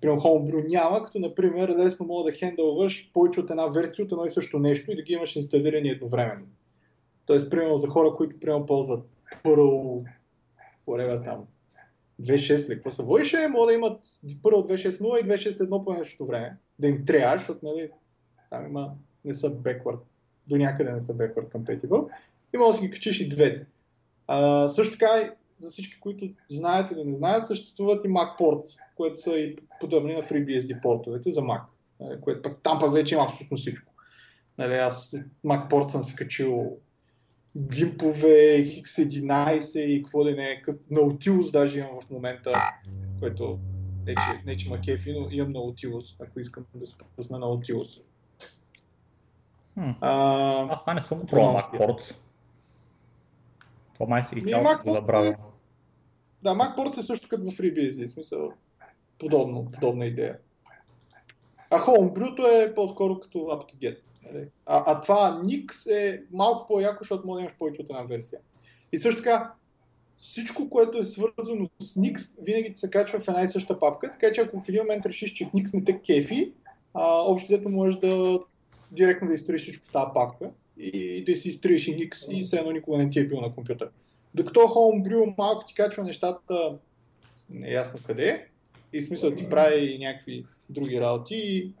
при Homebrew няма, като например лесно мога да хендълваш повече от една версия от едно и също нещо и да ги имаш инсталирани едновременно. Тоест, примерно за хора, които примерно ползват Perl, whatever там, 2.6 ли, какво се водише, могат да имат Perl 2.6.0 и 2.6.1 по нещо време. Да им трябва, защото нали, там има, не са backward, до някъде не са backward compatible. И може да си ги качиш и двете. А, също така, за всички, които знаят или не знаят, съществуват и Mac Ports, които са и подобни на FreeBSD портовете за Mac, нали, което пък там пък вече има абсолютно всичко. Нали, аз Mac Port съм си качил гимпове, X11 и какво да не е, Nautilus даже имам в момента, което не че, не, че ма кефи, но имам Nautilus, ако искам да се пусна Nautilus. А, Аз това не съм пробвал MacPort. Това май си ги цяло го забравя. Да, MacPort е също като в FreeBSD, смисъл подобно, подобна идея. А Homebrew е по-скоро като apt-get. Нали? А, а това Nix е малко по-яко, защото може да имаш повече от една версия. И също така, всичко, което е свързано с Nix, винаги се качва в една и съща папка, така че ако в един момент решиш, че Nix не те кефи, а, общо взето можеш да директно да изтроиш всичко в тази папка и, и да си изтриеш и Nix и все едно никога не ти е бил на компютър. Докато Homebrew малко ти качва нещата неясно къде и смисъл ти прави някакви други работи и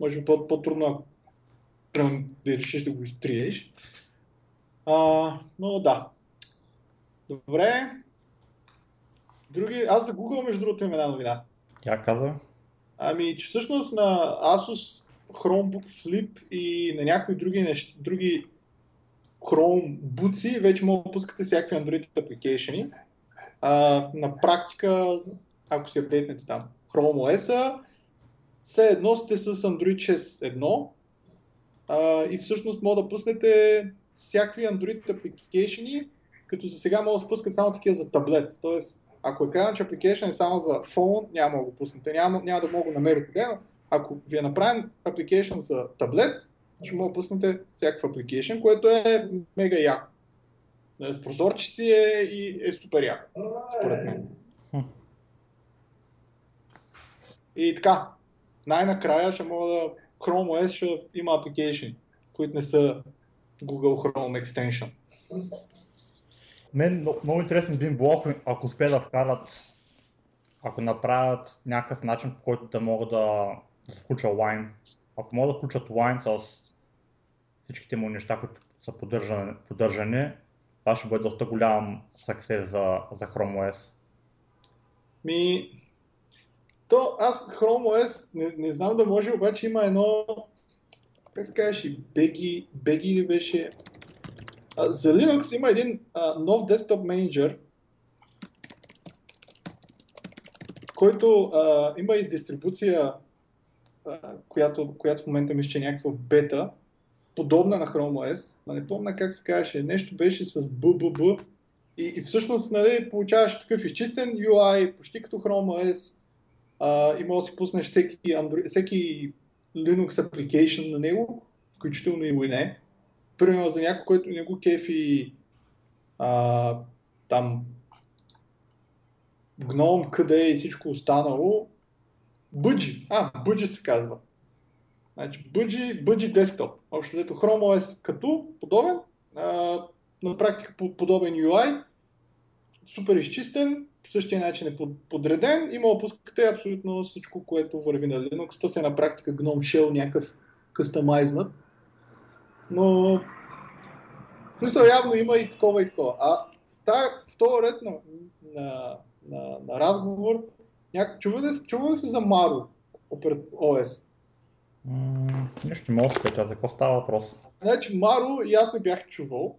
може би по-трудно, да решиш да го изтриеш. А, но да. Добре. Други, аз за Google между другото имам една новина. Тя каза? Ами, че всъщност на Asus Chromebook Flip и на някои други, нещ... други Chromebooks вече могат да пускате всякакви Android application. А, на практика, ако си апдейтнете там Chrome OS, все едно сте с Android 6.1 а, и всъщност може да пуснете всякакви Android application, като за сега могат да спускат само такива за таблет. Тоест, ако е казано, че application е само за фон, няма да го пуснете, няма, няма да мога да намерите. Ако ви е направен application за таблет, ще да пуснете всякакъв application, което е мега яко. С прозорчици е и е супер яко, според мен. И така, най-накрая ще мога да Chrome OS ще има application, които не са Google Chrome Extension. Мен много интересно би било, ако успеят да вкарат, ако направят някакъв начин, по който да могат да, да включа Wine. Ако могат да включат Wine с всичките му неща, които са поддържани, поддържани това ще бъде доста голям съксес за, за Chrome OS. Ми, то аз Chrome OS не, не знам да може, обаче има едно, как се казваш, Беги, Беги ли беше? А, за Linux има един а, нов десктоп менеджер, който а, има и дистрибуция която, която в момента мисля, че е някаква бета, подобна на Chrome OS, но не помня как се казваше, нещо беше с BBB и, и всъщност нали, получаваш такъв изчистен UI, почти като Chrome OS а, и може да си пуснеш всеки, Android, всеки Linux application на него, включително и не. Примерно за някой, който не го кефи а, там гном, къде и всичко останало, Бъджи, а, Бъджи се казва. Значи, Бъджи, Бъджи десктоп. Общо взето Chrome OS като подобен, а, на практика подобен UI, супер изчистен, по същия начин е подреден и мога да пускате абсолютно всичко, което върви на Linux. То се на практика GNOME Shell, някакъв кастомайзнат. Но в смисъл явно има и такова и такова. А в този ред на, на, на, на разговор, няк... чува, ли, чува ли се за Маро ОС? Mm, нещо не мога да за какво става въпрос? Значи Маро и аз не бях чувал.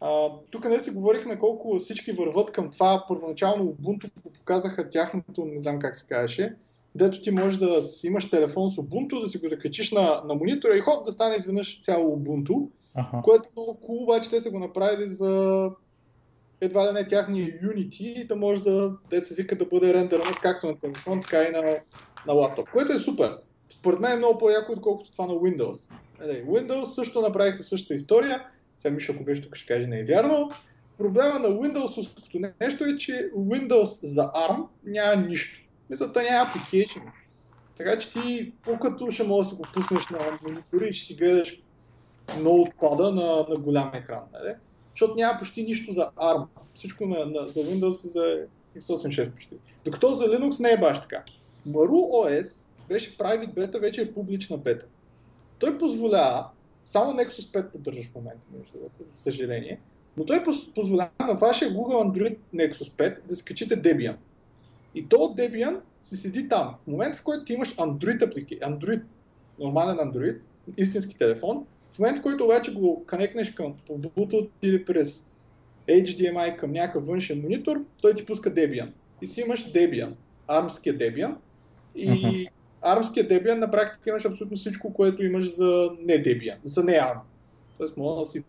А, тук не си говорихме колко всички върват към това. Първоначално Ubuntu показаха тяхното, не знам как се казваше, дето ти можеш да си имаш телефон с Ubuntu, да си го закачиш на, на монитора и хоп да стане изведнъж цяло Ubuntu, ага. което е много cool, обаче те са го направили за едва да не тяхния Unity, да може да, деца вика, да бъде рендерано както на телефон, така и на, на лаптоп, което е супер. Според мен е много по-яко, отколкото това на Windows. Windows също направиха същата история, сега Мишо, ако беше тук, ще каже не е вярно. Проблема на Windows като нещо е, че Windows за ARM няма нищо. Мисля, той няма application. Така че ти по-като ще можеш да го пуснеш на монитори и ще си гледаш ноутпада на, на голям екран. Нали? Защото няма почти нищо за ARM. Всичко на, на, за Windows и за x86 почти. Докато за Linux не е баш така. Maru OS беше private бета, вече е публична бета. Той позволява само Nexus 5 поддържаш в момента, между другото, за съжаление. Но той позволява на вашия Google Android Nexus 5 да скачите Debian. И то от Debian си седи там. В момента, в който ти имаш Android. Android нормален Android, истински телефон, в момента, в който обаче го канекнеш към по Bluetooth или през HDMI към някакъв външен монитор, той ти пуска Debian. И си имаш Debian, армския Debian. И uh-huh армския Debian на практика имаш абсолютно всичко, което имаш за не Debian, за не ARM. Тоест, може да си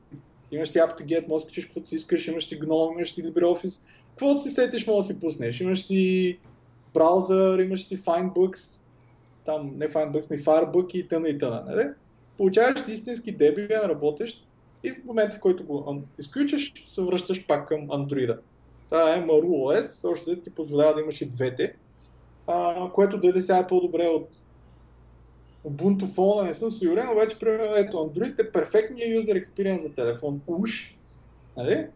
имаш ти apt-get, може да скачиш каквото си искаш, имаш ти GNOME, имаш ти LibreOffice, каквото си сетиш, може да си пуснеш. Имаш си браузър, имаш си FindBooks, там не FindBooks, ми Firebook и тъна и тъна, нали? Получаваш истински Debian, работещ и в момента, в който го изключиш, се връщаш пак към Android. Това е Maru OS, още ти позволява да имаш и двете а, което дойде сега е по-добре от Ubuntu Phone, не съм сигурен, обаче примерно ето Android е перфектният user experience за телефон, уж, нали?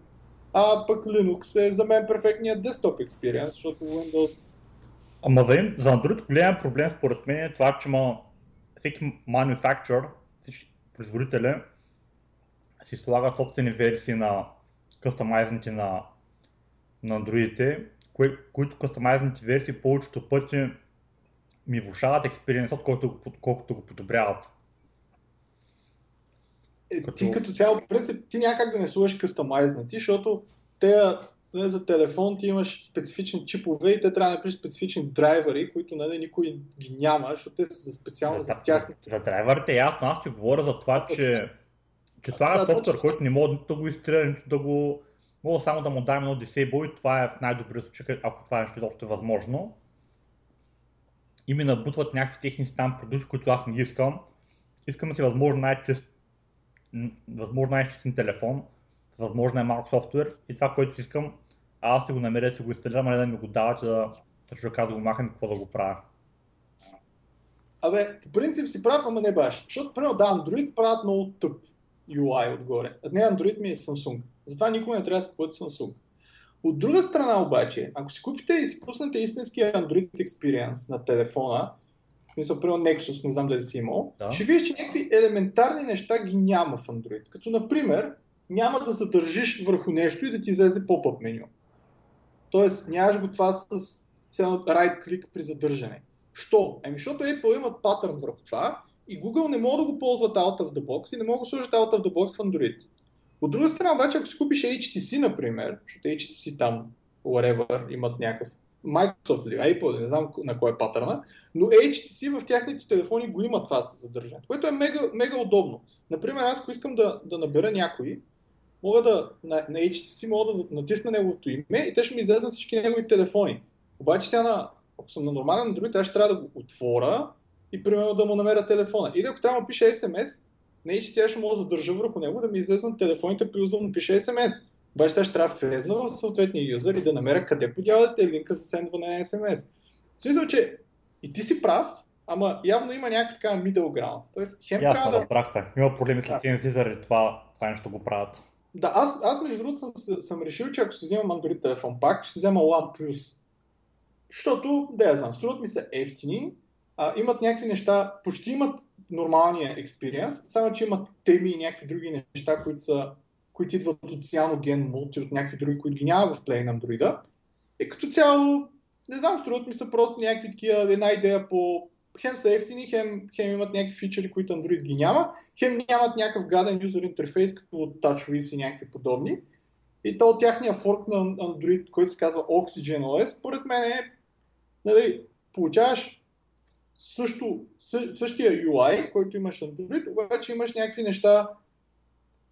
а пък Linux е за мен перфектният десктоп experience, защото Windows Ама за, за Android голям проблем според мен е това, че ма всеки manufacturer, всички производители си слагат собствени версии на кастомайзните на, на Android кое, които кастомайзните версии повечето пъти ми влушават експериенсът, колкото, колкото го подобряват. Е, като... Ти като цяло, принцип, ти някак да не сложиш кастомайзнати, защото те не, за телефон ти имаш специфични чипове и те трябва да напишеш специфични драйвери, които нали, никой ги няма, защото те са за специално за, за тях. За, за драйверите ясно, аз ти говоря за това, че, че това е софтуер, който не мога да го изтрия, нито да го Мога само да му дам едно disable и това е в най-добрия случай, ако това нещо изобщо е възможно. И ми набутват някакви техни там продукти, които аз не искам. Искам да си възможно най-чист, възможно най-чистен телефон, възможно най-малко софтуер и това, което искам, аз ще го намеря си го инсталирам, а не да ми го дават, за да да да го махам и какво да го правя. Абе, по принцип си прав, ама не баш. Защото, примерно, да, Android правят много тъп UI отгоре. Не Android ми е Samsung. Затова никога не трябва да си купувате Samsung. От друга страна обаче, ако си купите и си пуснете истинския Android Experience на телефона, в смисъл, примерно Nexus, не знам дали си имал, да. ще видиш, че някакви елементарни неща ги няма в Android. Като, например, няма да задържиш върху нещо и да ти излезе поп-up меню. Тоест, нямаш го това с right click при задържане. Що? Еми, защото Apple имат патърн върху това и Google не могат да го ползват out of the box и не могат да сложат out of the box в Android. От друга страна обаче, ако си купиш HTC, например, защото HTC там, whatever, имат някакъв Microsoft или Apple, не знам на кой е патърна, но HTC в тяхните телефони го има това със задържането, което е мега, мега удобно. Например, аз ако искам да, да набера някой, мога да, на, на HTC мога да натисна неговото име и те ще ми излезнат всички негови телефони. Обаче сега, на, ако съм на нормален Android, аз ще трябва да го отворя и примерно да му намеря телефона. Или ако трябва да му пише SMS, на HTC ще мога да задържа върху него да ми излезнат телефоните, при да му пише SMS. Обаче сега ще трябва да влезна в съответния юзър и да намеря къде подявате линка за сендване на SMS. В смисъл, че и ти си прав, ама явно има някакъв така middle ground. Тоест, хем Ясно, трябва да... разбрахте. Има проблеми с лицензи заради това, това нещо го правят. Да, аз, аз между другото съм, съм решил, че ако се взимам Android телефон пак, ще взема OnePlus. Защото, да я знам, струват ми се ефтини, а, имат някакви неща, почти имат нормалния експириенс, само че имат теми и някакви други неща, които, са, които идват от Cyanogen Multi, от някакви други, които ги няма в Play на Android. И като цяло, не знам, струват ми са просто някакви такива, една идея по хем са ефтини, хем, хем имат някакви фичери, които Android ги няма, хем нямат някакъв гаден юзер интерфейс, като TouchWiz и някакви подобни. И то от тяхния форк на Android, който се казва Oxygen OS, според мен е, нали, получаваш също, същия UI, който имаш Android, обаче имаш някакви неща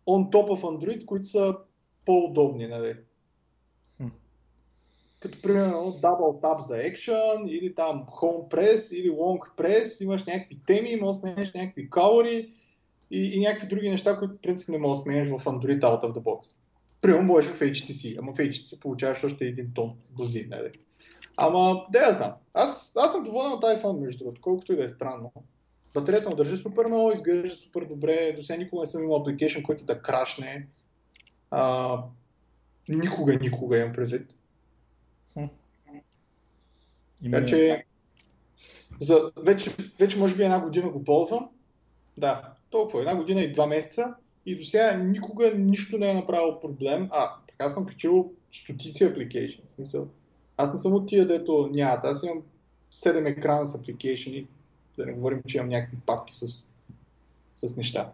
on top of Android, които са по-удобни. Нали. Като примерно Double Tap за Action, или там Home Press, или Long Press, имаш някакви теми, можеш да сменеш някакви калори и, и някакви други неща, които в принцип не можеш да сменеш в Android out of the box. Примерно можеш в HTC, ама в HTC получаваш още един тон бузин. Нали. Ама, да я знам. Аз, аз съм доволен от iPhone, между другото, колкото и да е странно. Батерията му държи супер много, изглежда супер добре. До сега никога не съм имал апликейшн, който да крашне. А, никога, никога имам предвид. Има... Така че, за, вече, вече може би една година го ползвам. Да, толкова. Една година и два месеца. И до сега никога нищо не е направил проблем. А, така съм качил стотици апликейшн. Смисъл, аз не съм от тия, дето нямат. Аз имам 7 екрана с апликейшни, да не говорим, че имам някакви папки с, с неща.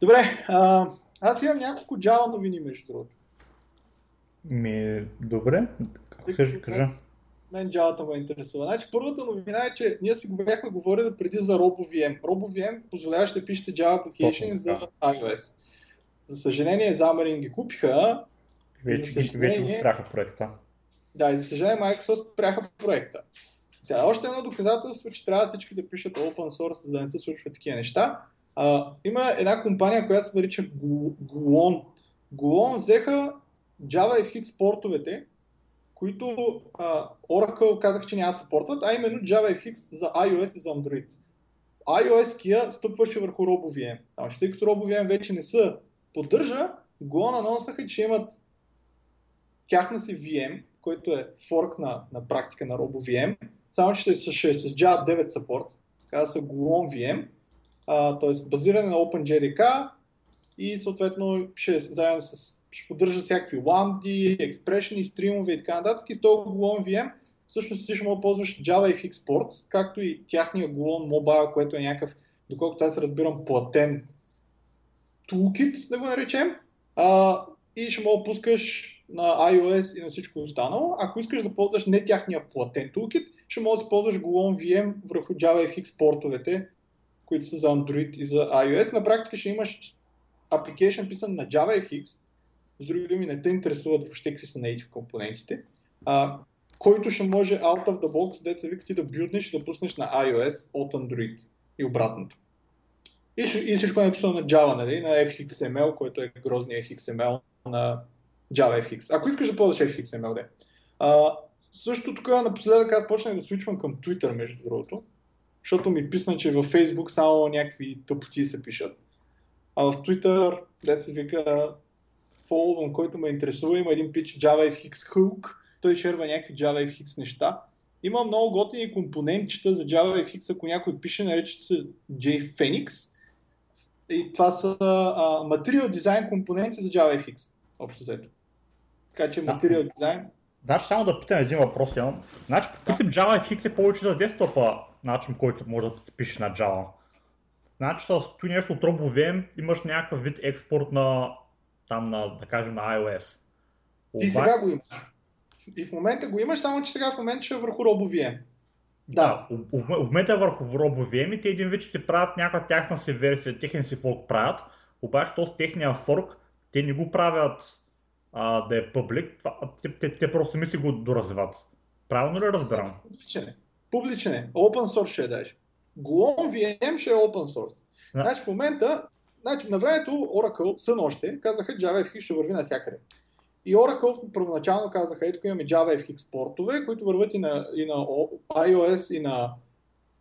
Добре, а, аз имам няколко Java новини, между другото. Ми, добре, ще кажа? Мен Java ме интересува. Значи, първата новина е, че ние си бяхме говорили преди за RoboVM. RoboVM позволяваше да пишете Java application за iOS. За съжаление, Xamarin ги купиха. Вече, за съжаление, вече спряха проекта. Да, и за съжаление Microsoft спряха проекта. Сега, още едно доказателство, че трябва всички да пишат open source, за да не се случват такива неща. А, има една компания, която се нарича Gluon. Gluon взеха JavaFX портовете, които а, Oracle казах, че няма съпортват, а именно JavaFX за iOS и за Android. iOS Kia стъпваше върху RoboVM. Значи, тъй като RoboVM вече не се поддържа, Gluon анонснаха, че имат тяхна си VM, който е форк на, на практика на RoboVM, само че ще, е с Java 9 support, казва се Gluon VM, т.е. базиране на OpenJDK и съответно ще е заедно с ще поддържа всякакви ламди, експрешни, стримове и така нататък. И с този Gluon VM всъщност ти ще мога да ползваш JavaFX Ports, както и тяхния Gluon Mobile, което е някакъв, доколкото аз разбирам, платен toolkit, да го наречем. А, и ще мога да пускаш на iOS и на всичко останало. Ако искаш да ползваш не тяхния платен toolkit, ще можеш да ползваш Gluon VM върху JavaFX портовете, които са за Android и за iOS. На практика ще имаш application писан на JavaFX, с други думи не те интересуват въобще какви са native компонентите, а, който ще може out of the box, деца вика ти да бютнеш и да пуснеш на iOS от Android и обратното. И, и всичко е написано на Java, нали? на FXML, който е грозния XML на JavaFX. Ако искаш да ползваш FXML, да. А, също тук напоследък аз почнах да свичвам към Twitter, между другото, защото ми писна, че във Facebook само някакви тъпоти се пишат. А в Twitter, де се вика, фолвам, който ме интересува, има един пич JavaFX Hook, той шерва някакви JavaFX неща. Има много готини компонентчета за JavaFX, ако някой пише, нарече се JPhoenix. И това са а, Material Design компоненти за JavaFX, общо взето. Така че Material Design... Значи само да питам един въпрос имам. Значи по принцип JavaFX е повече за десктопа начин, който може да се пише на Java. Значи, да стои нещо от RoboVM, имаш някакъв вид експорт на там на, да кажем, на iOS. Ти Оба... сега го имаш. И в момента го имаш, само че сега в момента ще е върху RoboVM. Да, в, в момента е върху RoboVM и те един вид ще правят някаква тяхна си версия, техния си форк правят, обаче то с техния форк те не го правят а, да е публик, това, те, те, те просто сами си го доразвиват. Правилно ли разбирам? Публичен е. Публичен е. Open source ще е даже. Glom VM ще е open source. Да. Значи в момента, значи, на времето Oracle сън още казаха JavaFX ще върви навсякъде. И Oracle първоначално казаха, ето имаме JavaFX портове, които върват и на, и на iOS, и на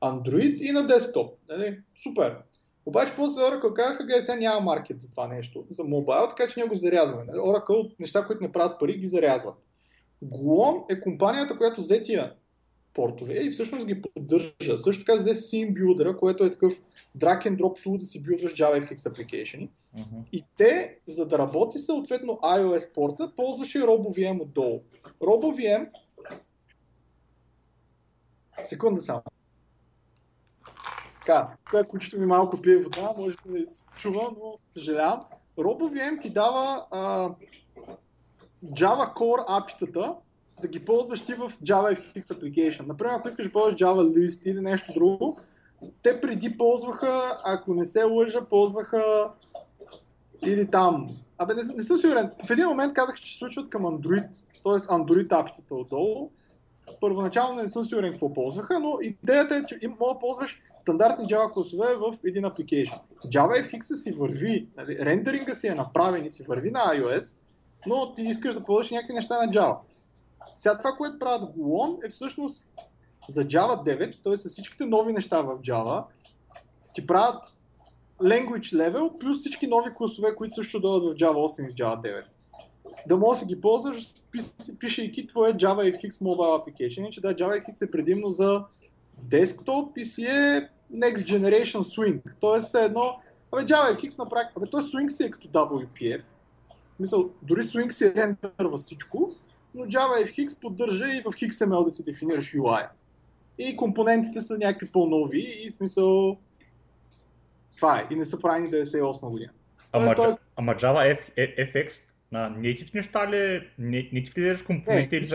Android, и на десктоп. Нали? Супер. Обаче после Oracle казаха, гледай, сега няма маркет за това нещо, за мобайл, така че ние го зарязваме. Нали? Oracle, неща, които не правят пари, ги зарязват. Glom е компанията, която взе тия портове и всъщност ги поддържа. Също така взе Sim Builder, което е такъв drag and drop tool да си билдваш JavaFX application. Uh-huh. И те, за да работи съответно iOS порта, ползваше RoboVM отдолу. RoboVM Секунда само. Така, това кучето ми малко пие вода, може да не се чува, но съжалявам. RoboVM ти дава а, Java Core апитата, да ги ползваш ти в JavaFX application. Например, ако искаш да ползваш Java List или нещо друго, те преди ползваха, ако не се лъжа, ползваха или там. Абе, не, не съм сигурен. В един момент казах, че се случват към Android, т.е. Android апитата отдолу. Първоначално не съм сигурен какво ползваха, но идеята е, че мога да ползваш стандартни Java класове в един application. JavaFX си върви, нали, рендеринга си е направен и си върви на iOS, но ти искаш да ползваш някакви неща на Java. Сега това, което правят Glon е всъщност за Java 9, т.е. с всичките нови неща в Java, ти правят language level плюс всички нови класове, които също дойдат в Java 8 и в Java 9. Да можеш да ги ползваш, пишейки твоя JavaFX mobile application, че да, JavaFX е предимно за десктоп и си е Next Generation Swing. Тоест е едно, абе JavaFX на практика, абе той Swing си е като WPF. Мисъл, дори Swing си рендърва всичко, но JavaFX поддържа и в XML да си дефинираш UI. И компонентите са някакви по-нови и смисъл това е. И не са правени 98 година. Ама, той... ама Java FX на native неща ли? Native ли компоненти или...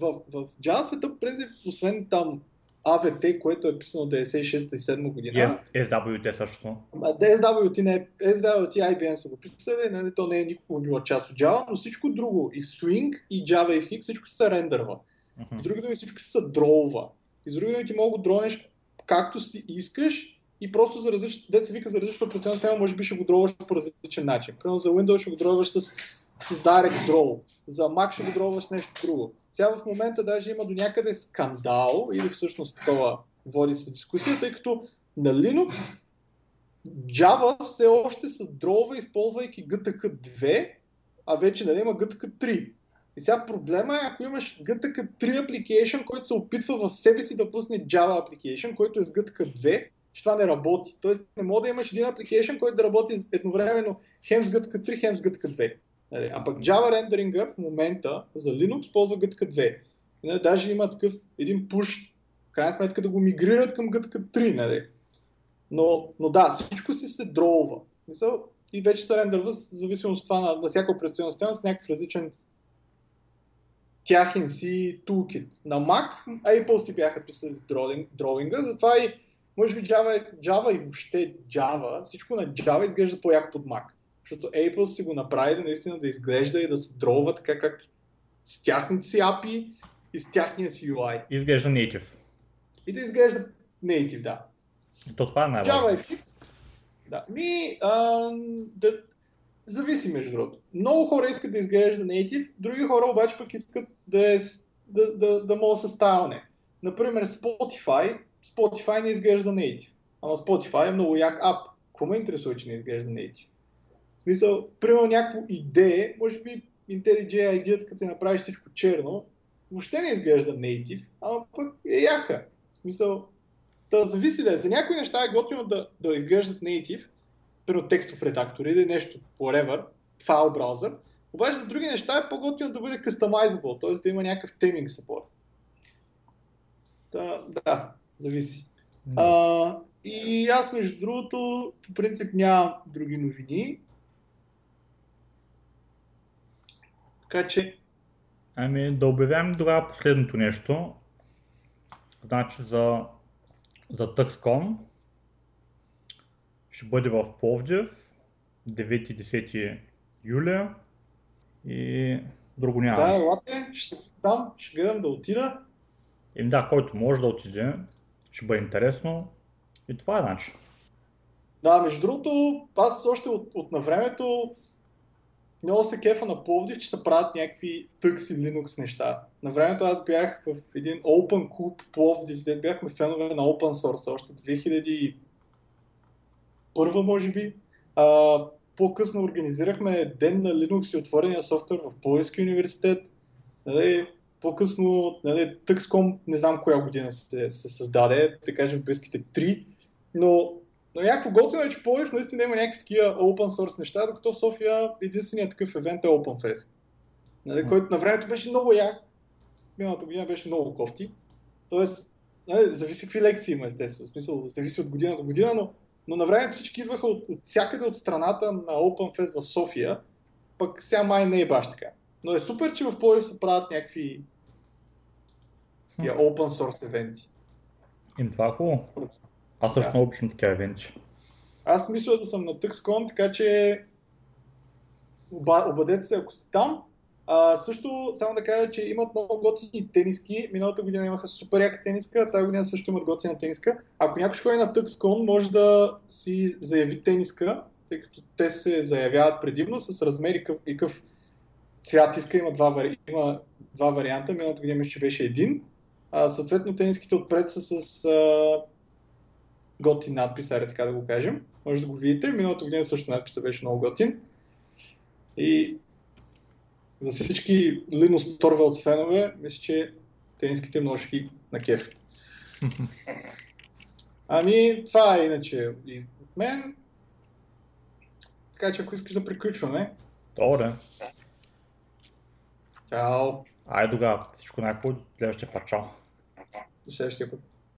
В, в Java света, принцип, освен там AVT, което е писано 96 и 7 година. SWT също. А, SWT, не, SWT IBM са го писали, не, то не е никога било част от Java, но всичко друго, и в Swing, и Java, и в X, всичко се рендърва. Uh-huh. С други думи, всичко се дроува. И с други думи, ти мога да дронеш както си искаш и просто за различно, деца вика за различна операционна система, може би ще го дроваш по различен начин. Примерно за Windows ще го дроваш с, с Direct Draw, за Mac ще го дроваш нещо друго. Сега в момента даже има до някъде скандал, или всъщност такова води се дискусия, тъй като на Linux Java все още се дрова, използвайки GTK2, а вече нали, има GTK3. И сега проблема е, ако имаш GTK3 application, който се опитва в себе си да пусне Java application, който е с GTK2, че това не работи. Тоест не може да имаш един application, който да работи едновременно хем с GTK3, хем с GTK2. Нали, а пък Java рендеринга в момента за Linux ползва GTK 2. Нали, даже има такъв един push, в крайна сметка да го мигрират към GTK 3. Нали. Но, но да, всичко си се дроува. Мисъл, и вече се рендърва в зависимост от това на, на всяка операционна система с някакъв различен тяхен си toolkit. На Mac Apple си бяха писали дроуинга, затова и може би Java, Java и въобще Java, всичко на Java изглежда по-яко под Mac. Защото Apple си го направи да наистина да изглежда и да се дрова така както с тяхното си API и с тяхния си UI. Изглежда native. И да изглежда native, да. То това е най JavaFX. Да. Ми, а, да, зависи между другото. Много хора искат да изглежда native, други хора обаче пък искат да, е, да, да, да могат да стайлне. Например, Spotify, Spotify не изглежда native. Ама Spotify е много як ап. Какво ме интересува, че не изглежда native? В смисъл, примерно някакво идея, може би IntelliJ идеята, като направиш всичко черно, въобще не изглежда native, ама пък е яка. В смисъл, да зависи да е. За някои неща е готино да, да изглеждат native, примерно текстов редактор или нещо, whatever, файл браузър, обаче за други неща е по-готино да бъде customizable, т.е. да има някакъв теминг support. Да, да, зависи. Mm. А, и аз, между другото, по принцип нямам други новини. Така че, Ами да обявявам тогава последното нещо. Значи за, за TuxCon ще бъде в Пловдив 9-10 юля и друго няма. Да, елате, ще там, ще гледам да отида. Им да, който може да отиде, ще бъде интересно. И това е начин. Да, между другото, аз още от, от на времето много се кефа на Пловдив, че се правят някакви тъкси Linux неща. На времето аз бях в един Open Club Пловдив, де бяхме фенове на Open Source още 2001 може би. А, по-късно организирахме ден на Linux и отворения софтуер в Пловдивски университет. Нали, по-късно нали, Tuxcom, не знам коя година се, се създаде, да кажем близките 3, но но някакво готино е, че Пловдив наистина има някакви такива open source неща, докато в София единственият такъв евент е OpenFest. Нали, който на времето беше много як. Миналата година беше много кофти. Тоест, нали, зависи какви лекции има, естествено. В смисъл, зависи от година до година, но, но на времето всички идваха от, от всякъде от страната на OpenFest в София, пък сега май не е баш така. Но е супер, че в Пловдив се правят някакви open source евенти. Им това е хубаво. Аз също много обичам такива евенти. Аз мисля да съм на TuxCon, така че оба, обадете се, ако сте там. А, също, само да кажа, че имат много готини тениски. Миналата година имаха супер яка тениска, тази година също имат готина тениска. Ако някой ще ходи на TuxCon, може да си заяви тениска, тъй като те се заявяват предимно с размер и къв, и къв цвят иска. Има два, вари... има два варианта. Миналата година мисля, че беше един. А, съответно, тениските отпред са с а, готин надпис, аре така да го кажем. Може да го видите. Миналата година също надписът беше много готин. И за всички Linus Torvalds фенове, мисля, че тениските ги на кеф. Ами, това е иначе и от мен. Така че ако искаш да приключваме. Добре. Чао! Айде тогава. Всичко най-хубаво. Следващия път. Чао. До следващия път.